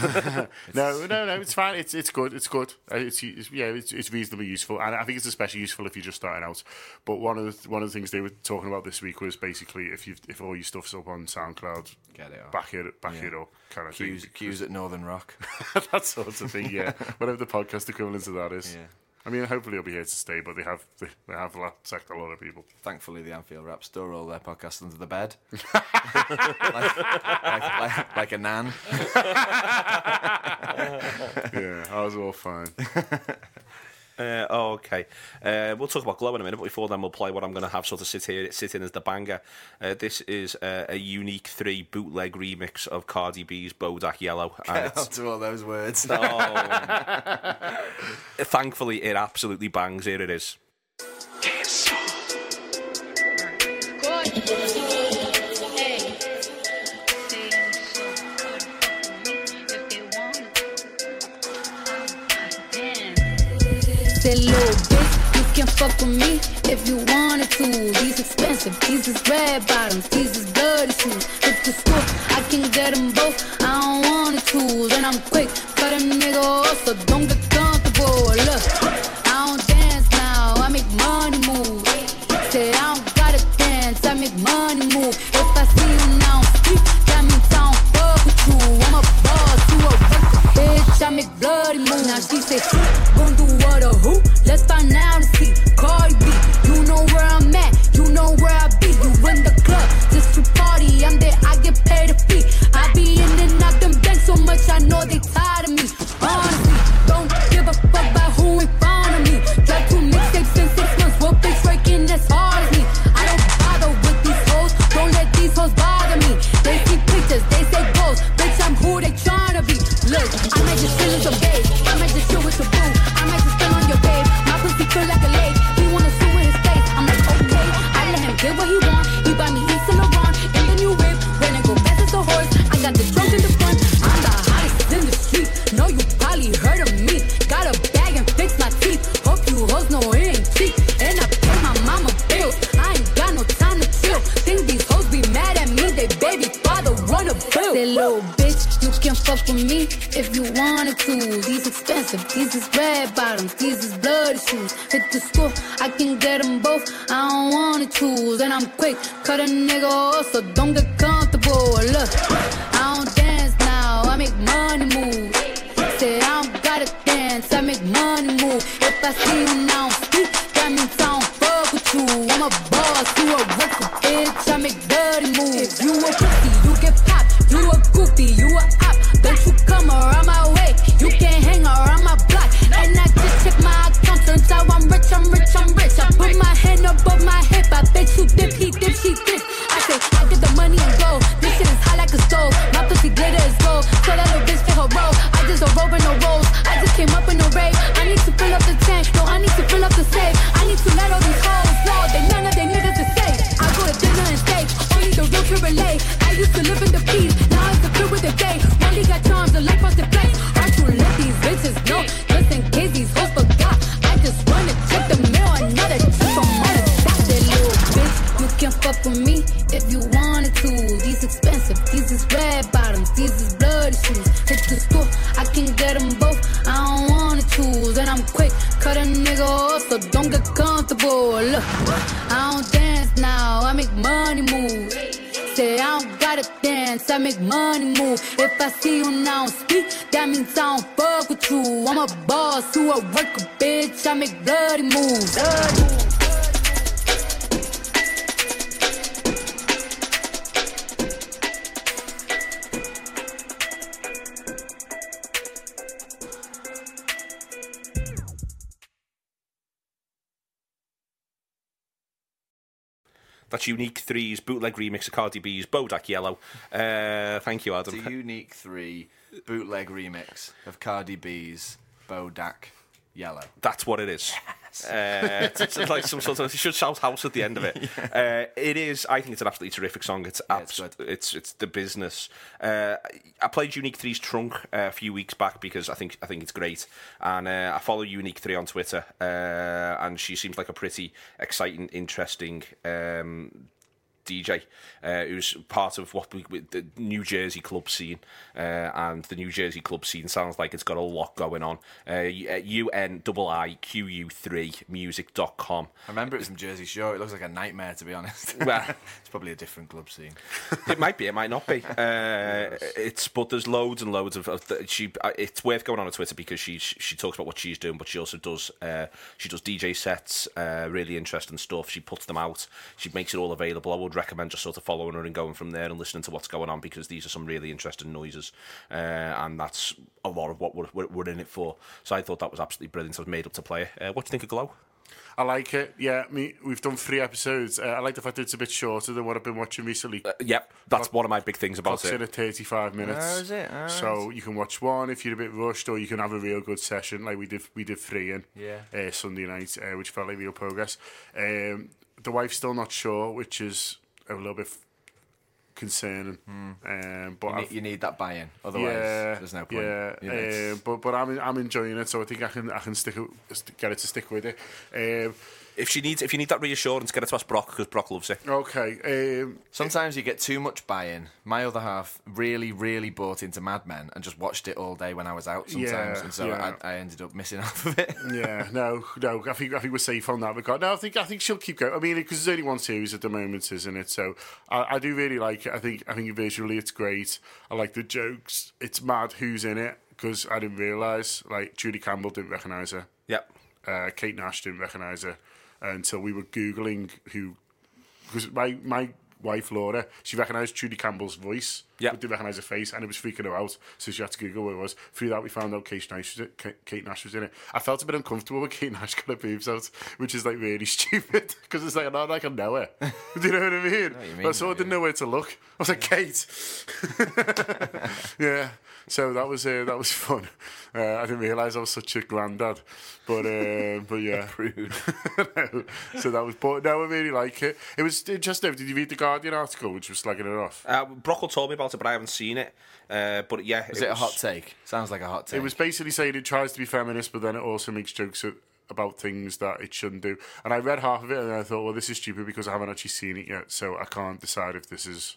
No, no, no. It's fine. It's it's good. It's good. Uh, It's, it's yeah. It's, it's reasonably useful, and I think it's especially useful if you're just starting out. But one of the one of the things they were talking about this week was basically if you if all your stuff's up on SoundCloud, Get it off. back it back Yeah. it up, kind of Queues, thing. queues at Northern Rock. (laughs) that sort of thing. Yeah, whatever the podcast equivalent of that is. Yeah. I mean, hopefully it'll be here to stay, but they have they, they have sacked a lot of people. Thankfully, the Anfield Wrap store all their podcasts under the bed, (laughs) like, like, like, like a nan. (laughs) yeah, I was all fine. (laughs) Uh, oh, okay. Uh, we'll talk about Glow in a minute, but before then, we'll play what I'm going to have sort of sit here, sit in as the banger. Uh, this is uh, a unique three bootleg remix of Cardi B's Bodak Yellow, (laughs) and it's After all those words. Oh. (laughs) Thankfully, it absolutely bangs. Here it is. Said little bitch, you can fuck with me if you wanted to. These expensive, these is red bottoms, these is bloody shoes. Hit the school, I can get them both. I don't want to choose, and I'm quick, cut a nigga so don't get comfortable. Look, make bloody moves. Now she say, gon' do what or who? Let's find out and see. Cardi B, you know where I'm at, you know where I be. You in the club, I don't speak, that means I don't fuck with you. I'm a boss, you a worker, bitch. I make bloody moves. Bloody moves. That's Unique Three's bootleg remix of Cardi B's Bodak Yellow. Uh, thank you, It's Adam. a unique three bootleg remix of Cardi B's Bodak Yellow. That's what it is. Uh, it's, it's like some sort of you should shout house at the end of it. (laughs) Uh, it is. I think it's an absolutely terrific song. It's Yeah, abs- it's it's, it's the business. Uh, I played Unique 3's Trunk uh, a few weeks back because I think I think it's great, and uh, I follow Unique Three on Twitter, uh, and she seems like a pretty exciting, interesting. Um, DJ, uh, who's part of what we, with the New Jersey club scene, uh, and the New Jersey club scene sounds like it's got a lot going on. Uh, U N I Q U three music.com. I remember it was from Jersey Shore. It looks like a nightmare, to be honest. Well- (laughs) it's probably a different club scene. (laughs) It might be, it might not be. (laughs) Uh, it's but there's loads and loads of, of she. uh, It's worth going on her Twitter because she she talks about what she's doing, but she also does uh, she does DJ sets, uh, really interesting stuff. She puts them out. She makes it all available. I would recommend just sort of following her and going from there and listening to what's going on because these are some really interesting noises, uh, and that's a lot of what we're, we're, we're in it for. So I thought that was absolutely brilliant. So I was made up to play it. Uh, what do you think of Glow? I like it. Yeah, me. We've done three episodes. Uh, I like the fact that it's a bit shorter than what I've been watching recently. Uh, yep, that's one of my big things about Cuts in it. at 35 minutes. Oh, is it? Alright. So you can watch one if you're a bit rushed, or you can have a real good session like we did. We did three in Yeah. uh, Sunday night, uh, which felt like real progress. Um, the wife's still not sure, which is a little bit concerning. Mm. Um, but you need, you need, that buy-in, otherwise yeah, there's no point. Yeah, you know, um, but but I'm I'm enjoying it, so I think I can I can stick get it to stick with it. Um, If she needs, if you need that reassurance, get it to ask Brock because Brock loves it. okay, um, Sometimes you get too much buy-in. My other half really, really bought into Mad Men and just watched it all day when I was out. Sometimes, Yeah, and so yeah. I, I ended up missing (laughs) half of it. yeah, no, no. I think I think we're safe on that regard. No, I think I think she'll keep going. I mean, because there's only one series at the moment, isn't it? So I, I do really like it. I think I think visually it's great. I like the jokes. It's mad who's in it because I didn't realise. Like Judy Campbell didn't recognise her. Yep. uh, Kate Nash didn't recognise her until we were googling who. Because my my wife Laura, she recognised Judy Campbell's voice, Yeah. but didn't recognise her face, and it was freaking her out. So she had to Google what it was. Through that, we found out Kate Nash was, it, Kate Nash was in it. I felt a bit uncomfortable when (laughs) Kate Nash got her boobs out, which is like really (laughs) stupid because it's like I'm not like I know her. (laughs) Do you know what I mean? what you But mean, I sort of didn't know where to look. I was like Kate. yeah. So that was uh, that was fun. Uh, I didn't realise I was such a granddad, but uh, but yeah. No. So that was. But no, I really like it. It was interesting. Did you read the Guardian article, which was slagging it off? Uh, Brockle told me about it, but I haven't seen it. Uh, but yeah, Is it a hot take? Sounds like a hot take. It was basically saying it tries to be feminist, but then it also makes jokes a- about things that it shouldn't do. And I read half of it, and I thought, well, this is stupid because I haven't actually seen it yet, so I can't decide if this is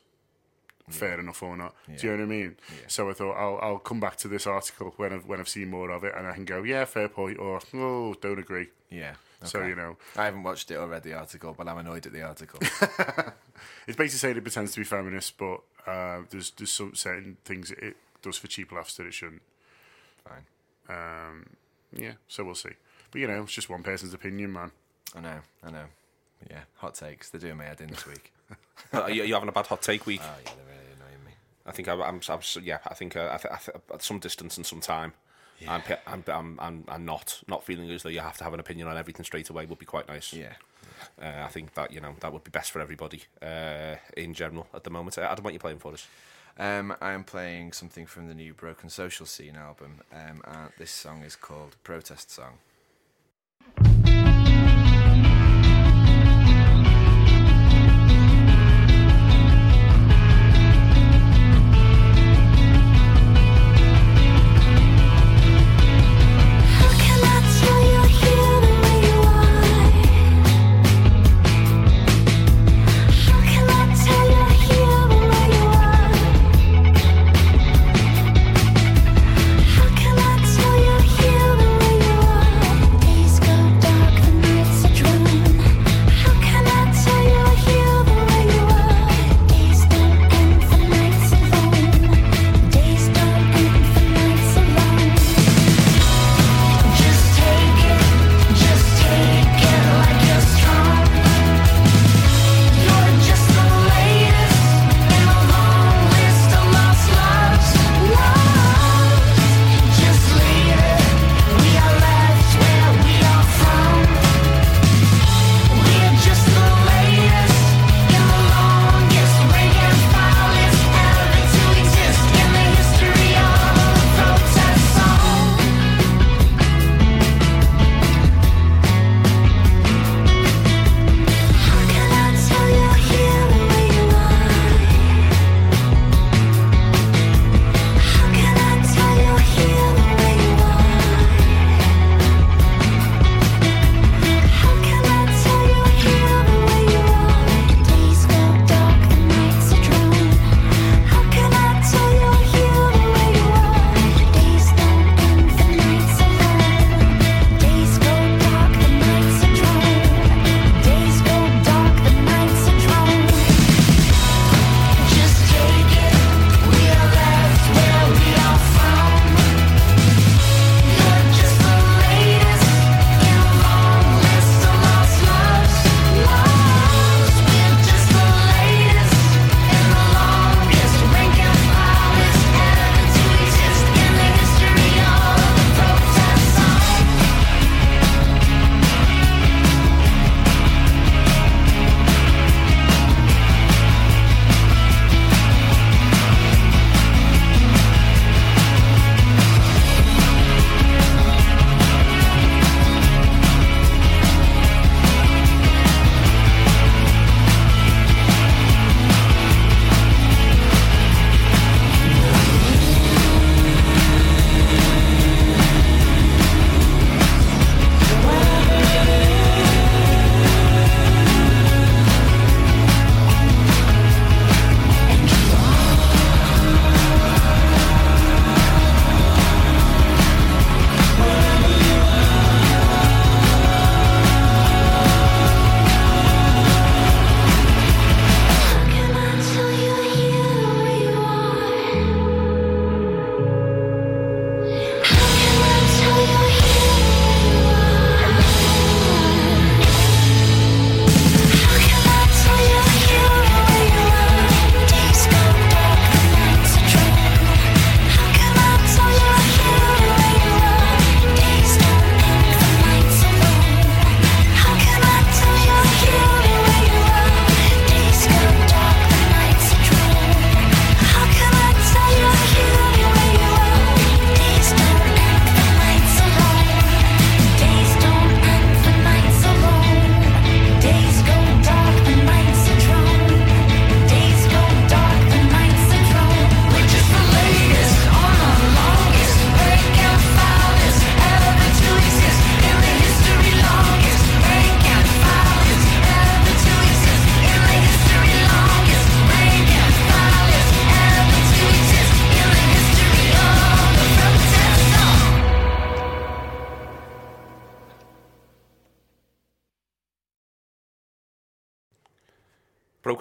fair enough or not. Yeah. Do you know what I mean? So I thought I'll I'll come back to this article when I've when I've seen more of it, and I can go, yeah, fair point, or oh, don't agree. Yeah. So you know, I haven't watched it or read the article, but I'm annoyed at the article. (laughs) it's basically saying it pretends to be feminist, but uh, there's there's some certain things it does for cheap laughs that it shouldn't. Fine. Um, yeah, so we'll see. But you know, it's just one person's opinion, man. I know. I know. Yeah. Hot takes. They're doing my head in this week. (laughs) Are you, you having a bad hot take week? Oh yeah, they're really annoying me. I think I, I'm, I'm, yeah. I think uh, I th- I th- at some distance and some time. I'm, I'm, I'm, I'm, I'm not not feeling as though you have to have an opinion on everything straight away would be quite nice. Yeah. Uh, I think that you know that would be best for everybody uh, in general at the moment. Adam, what are you playing for us? Um, I am playing something from the new Broken Social Scene album. Um, and this song is called Protest Song.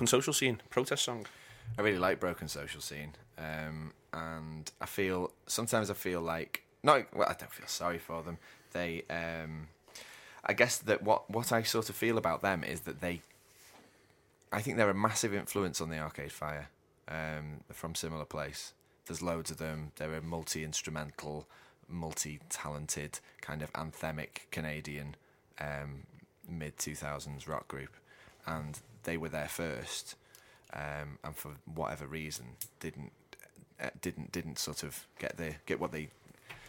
Broken social scene protest song. I really like Broken Social Scene, um, and I feel sometimes I feel like not. Well, I don't feel sorry for them. They, um, I guess that what what I sort of feel about them is that they, I think they're a massive influence on the Arcade Fire, um, from similar place. There's loads of them. They're a multi instrumental, multi talented kind of anthemic Canadian um, mid two thousands rock group, and they were there first um, and for whatever reason didn't uh, didn't didn't sort of get the get what they.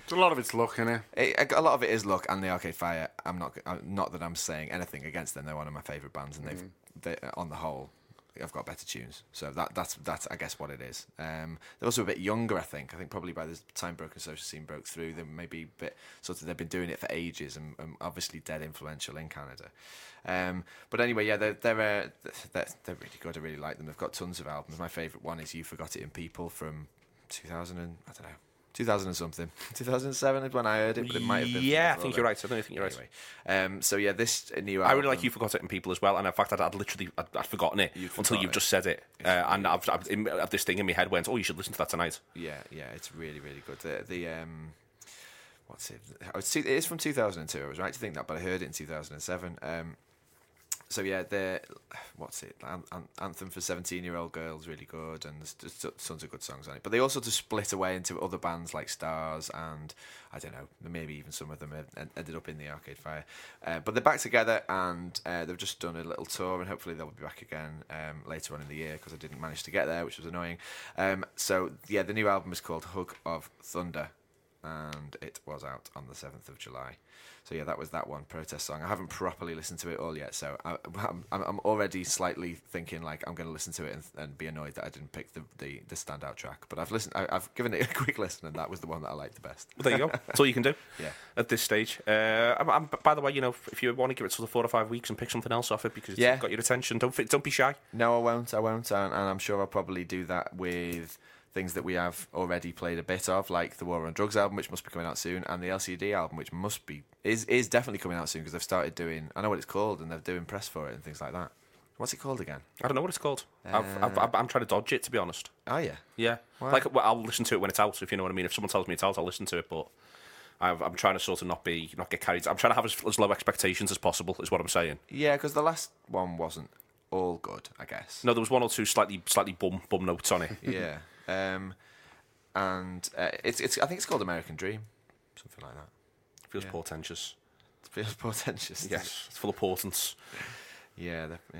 There's a lot of it's luck in it. It, a lot of it is luck, and the Arcade Fire. I'm not not that I'm saying anything against them. They're one of my favourite bands, and they've they, on the whole. I've got better tunes, so that that's that's I guess what it is. Um, they're also a bit younger, I think. I think probably by the time Broken Social Scene broke through, they maybe a bit sort of they've been doing it for ages, and, and obviously dead influential in Canada. Um, but anyway, yeah, they're they're, uh, they're they're really good. I really like them. They've got tons of albums. My favourite one is "You Forgot It in People" from 2000 and I don't know. 2000 and something, (laughs) 2007 is when I heard it, but it might have been. Yeah, I think you're right. I don't think you're right. Anyway, um, so yeah, this new. I really like you forgot it in people as well, and in fact, I'd, I'd literally I'd, I'd forgotten it You'd until forgotten you've it. just said it, uh, and I've, I've in, uh, this thing in my head went, "Oh, you should listen to that tonight." Yeah, yeah, it's really, really good. The, the um, what's it? I was, it is from 2002. I was right to think that, but I heard it in 2007. Um, so yeah, the what's it? An- An- Anthem for 17 year old girls, really good, and there's just tons of good songs on it. But they also just split away into other bands like Stars, and I don't know, maybe even some of them ended up in the Arcade Fire. Uh, but they're back together, and uh, they've just done a little tour, and hopefully they'll be back again um, later on in the year because I didn't manage to get there, which was annoying. Um, so yeah, the new album is called Hug of Thunder and it was out on the 7th of July. So yeah, that was that one protest song. I haven't properly listened to it all yet, so I, (laughs) I'm, I'm already slightly thinking like I'm going to listen to it and, and be annoyed that I didn't pick the, the, the standout track. But I've listened, I, I've given it a (laughs) quick listen, and that was the one that I liked the best. Well, there you go. (laughs) That's all you can do. Yeah. At this stage, uh, I'm, I'm, by the way, you know, if you want to give it sort of four or five weeks and pick something else off it because it's Yeah. got your attention, don't don't be shy. No, I won't. I won't, and, and I'm sure I'll probably do that with things that we have already played a bit of, like the War on Drugs album, which must be coming out soon, and the LCD album, which must be is is definitely coming out soon because they've started doing. I know what it's called, and they're doing press for it and things like that. What's it called again? I don't know what it's called. I've, I've, uh, I've, I'm trying to dodge it, to be honest. Oh yeah, Yeah, like well, I'll listen to it when it's out. If you know what I mean. If someone tells me it's out, I'll listen to it. But I've, I'm trying to sort of not be not get carried. I'm trying to have as, as low expectations as possible. Is what I'm saying. yeah, because the last one wasn't all good, I guess. No, there was one or two slightly slightly bum bum notes on it. (laughs) Yeah, um, and uh, it's it's I think it's called American Dream, something like that. Feels Yeah. portentous. It (laughs) feels portentous. Yes, it's full of portents. Yeah, I don't know.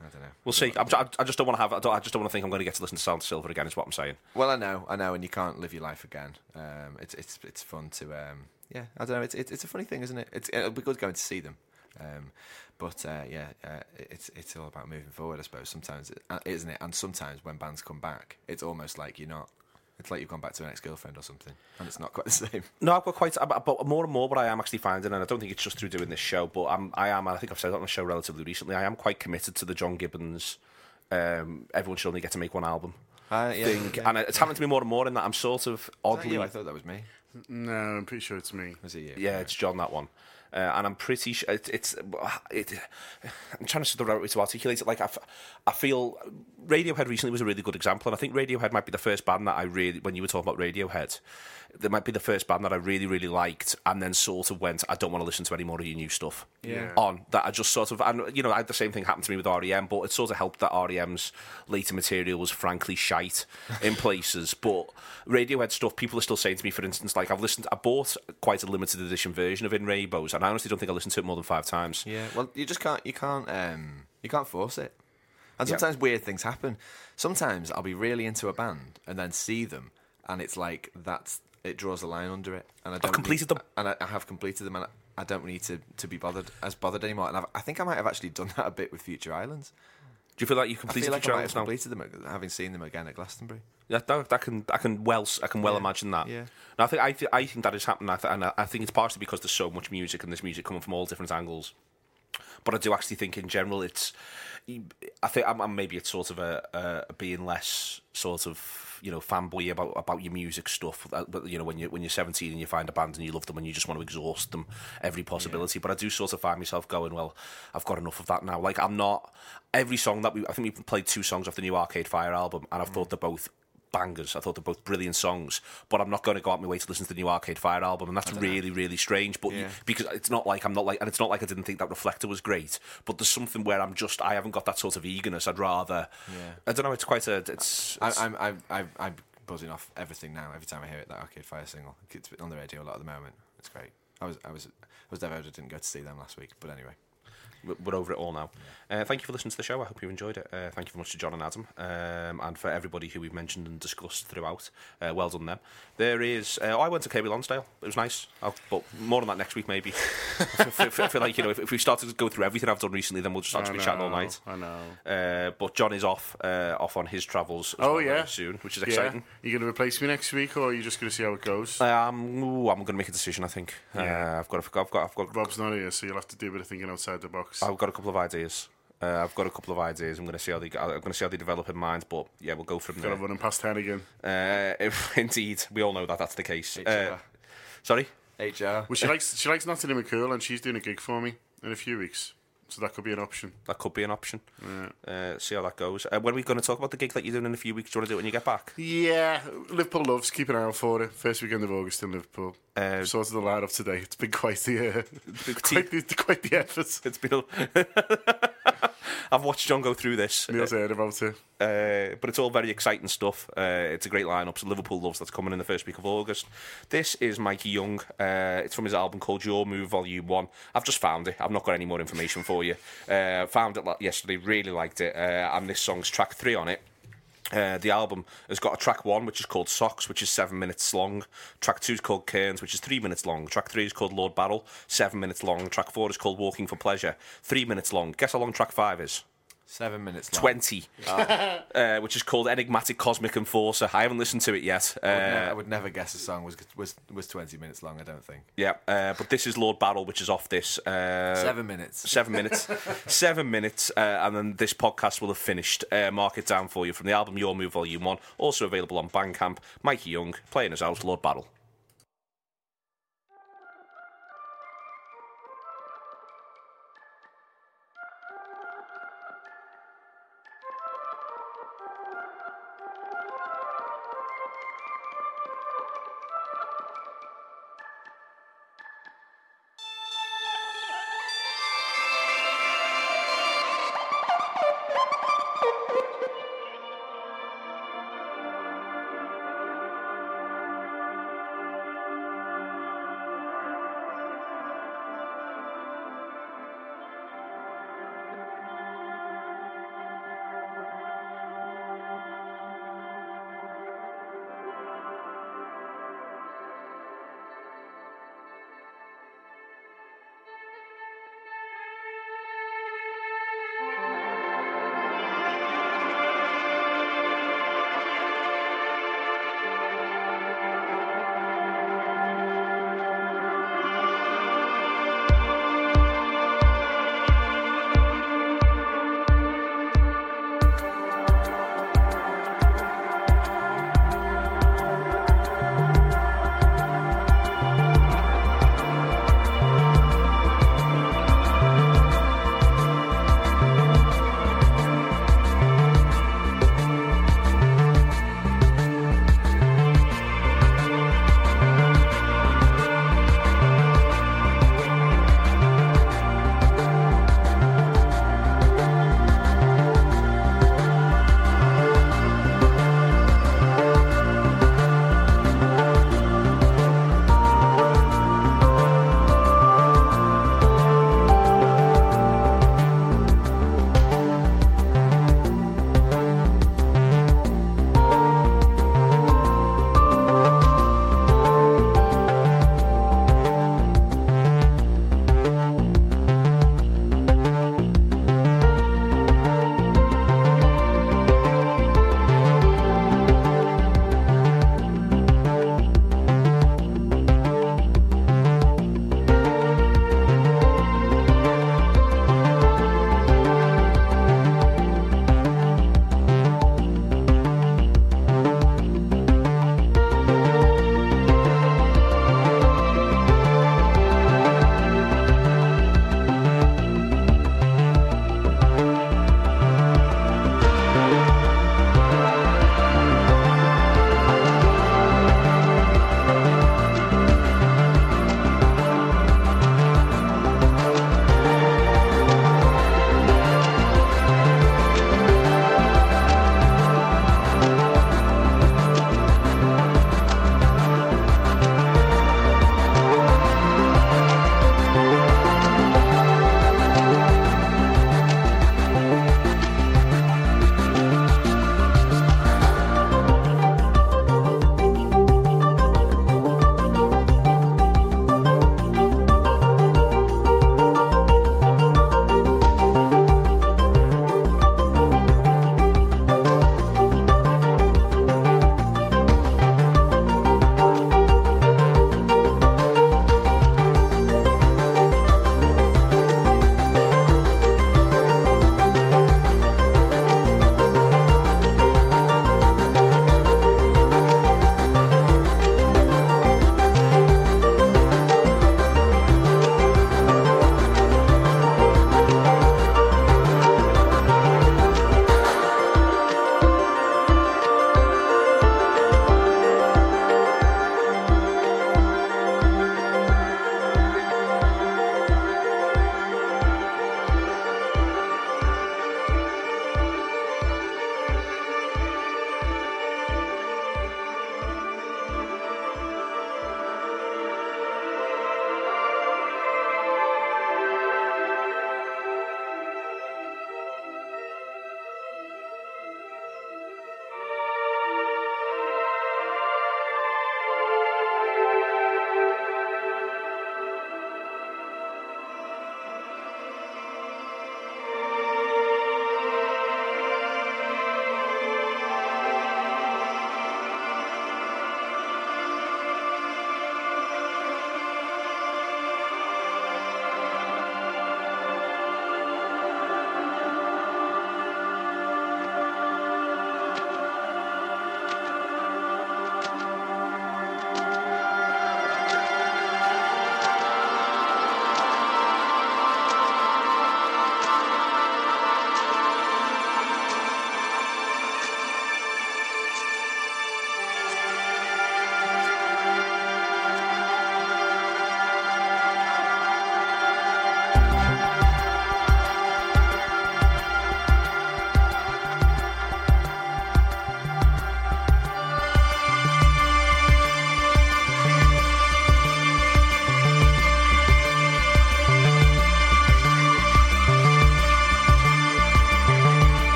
I don't know. We'll see. I'm, I, just don't want to have. I, don't, I just don't want to think I'm going to get to listen to Sound Silver again. Is what I'm saying. Well, I know, I know, and you can't live your life again. Um, it's it's it's fun to um, yeah. I don't know. It's it's it's a funny thing, isn't it? It's it'll be good going to see them. Um, but uh, yeah, uh, it's it's all about moving forward, I suppose. Sometimes, uh, isn't it? And sometimes when bands come back, it's almost like you're not. It's like you've gone back to an ex-girlfriend or something, and it's not quite the (laughs) same. No, I've got quite. But but more and more, what I am actually finding, and I don't think it's just through doing this show, but I'm, I am. I think I've said that on the show relatively recently. I am quite committed to the John Gibbons. Um, everyone should only get to make one album Uh, yeah, thing, yeah. and it's happened to me more and more in that I'm sort of Is that oddly. you? I thought that was me. No, I'm pretty sure it's me. Was it you? Yeah, it's John that one. Uh, and I'm pretty sure it, it's. It, I'm trying to sort of the right way to articulate it. Like I, f- I feel Radiohead recently was a really good example, and I think Radiohead might be the first band that I really, when you were talking about Radiohead, they might be the first band that I really, really liked, and then sort of went, I don't want to listen to any more of your new stuff. Yeah. On that, I just sort of, and you know, I had the same thing happen to me with REM, but it sort of helped that REM's later material was frankly shite in (laughs) places. But Radiohead stuff, people are still saying to me, for instance, like I've listened, I bought quite a limited edition version of In Rainbows, and I honestly don't think I listened to it more than five times. Yeah, well, you just can't. You can't. Um, you can't force it. And sometimes weird things happen. Sometimes I'll be really into a band and then see them, and it's like that's it draws a line under it. And I don't completed need- them. and I, I have completed them, and I, I don't need to, to be bothered as bothered anymore. And I've, I think I might have actually done (laughs) that a bit with Future Islands. Do you feel like you I completed feel like Future I might have Islands now? completed them, uh, having seen them again at Glastonbury. Yeah, that, that can I can well I can well Yeah, imagine that. yeah. No, I think I, th- I think that is happening, I th- and I, I think it's partially because there's so much music and there's music coming from all different angles. but I do actually think in general it's. I think I'm, I'm maybe it's sort of a, a being less sort of you know fanboy about about your music stuff. uh, But you know when you when you're 17 and you find a band and you love them and you just want to exhaust them every possibility. But I do sort of find myself going, well, I've got enough of that now. Like I'm not every song that we I think we've played two songs off the new Arcade Fire album and I've thought they're both bangers. I thought they're both brilliant songs, but I'm not going to go out my way to listen to the new Arcade Fire album, and that's really, really strange. But Yeah. because it's not like I'm not like, and it's not like I didn't think that Reflector was great, but there's something where I'm just I haven't got that sort of eagerness. I'd rather, Yeah. I don't know. It's quite a, it's, I, it's I'm, I'm, I'm, I'm buzzing off everything now. Every time I hear it, that Arcade Fire single, it's on the radio a lot at the moment. It's great. I was, I was, I was devastated I didn't go to see them last week, but anyway. We're- over it all now. Uh, thank you for listening to the show. I hope you enjoyed it. Uh, thank you very much to John and Adam, um, and for everybody who we've mentioned and discussed throughout. Uh, well done them. There is. Uh, I went to Kirkby Lonsdale. It was nice. I'll, but more on that next week, maybe. (laughs) I feel, like you know, if, if we start to go through everything I've done recently, then we'll just start to I be chatting all night. I know. Uh, but John is off, uh, off on his travels. Oh well yeah, soon, which is Yeah. exciting. You going to replace me next week, or are you just going to see how it goes? Um, ooh, I'm going to make a decision. I think. Yeah. Uh, I've got. I've got. I've got. Rob's not here, so you'll have to do a bit of thinking outside the box. I've got a couple of ideas. Uh, I've got a couple of ideas. I'm going to see how they. I'm going to see how they develop in mind. But yeah, we'll go from Got to there. run him past ten again. Uh, if, (laughs) indeed, we all know that that's the case. Uh, sorry. HR. Well, she likes she likes Nottingham and Cool, and she's doing a gig for me in a few weeks, so that could be an option. That could be an option. Uh, see how that goes. Uh, when are we going to talk about the gig that you're doing in a few weeks? Do you want to do it when you get back? Yeah, Liverpool loves. Keep an eye out for it. First weekend of August in Liverpool. Uh, Sorted the line up today. It's been quite the uh, (laughs) quite, the, quite the effort. It's been. (laughs) I've watched John go through this. Neil's heard about it. Uh, but it's all very exciting stuff. Uh, it's a great lineup. So Liverpool loves that's coming in the first week of August. This is Mikey Young. Uh, it's from his album called Your Move Volume One. I've just found it. I've not got any more information for you. Uh, found it yesterday. Really liked it. Uh, and this song's track three on it. Uh, the album has got a track one, which is called Socks, which is seven minutes long. Track two is called Cairns, which is three minutes long. Track three is called Lord Barrel, seven minutes long. Track four is called Walking for Pleasure, three minutes long. Guess how long track five is? Seven minutes long. 20, (laughs) uh, which is called Enigmatic Cosmic Enforcer. I haven't listened to it yet. Uh, I would, never, I would never guess a song was was was 20 minutes long, I don't think. yeah, uh, but this is Lord Barrel, which is off this. Uh, Seven minutes. Seven minutes. (laughs) seven minutes, uh, and then this podcast will have finished. Uh, mark it down for you from the album Your Move Volume 1, also available on Bandcamp. Mikey Young, playing us out, Lord Barrel.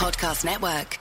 Podcast Network.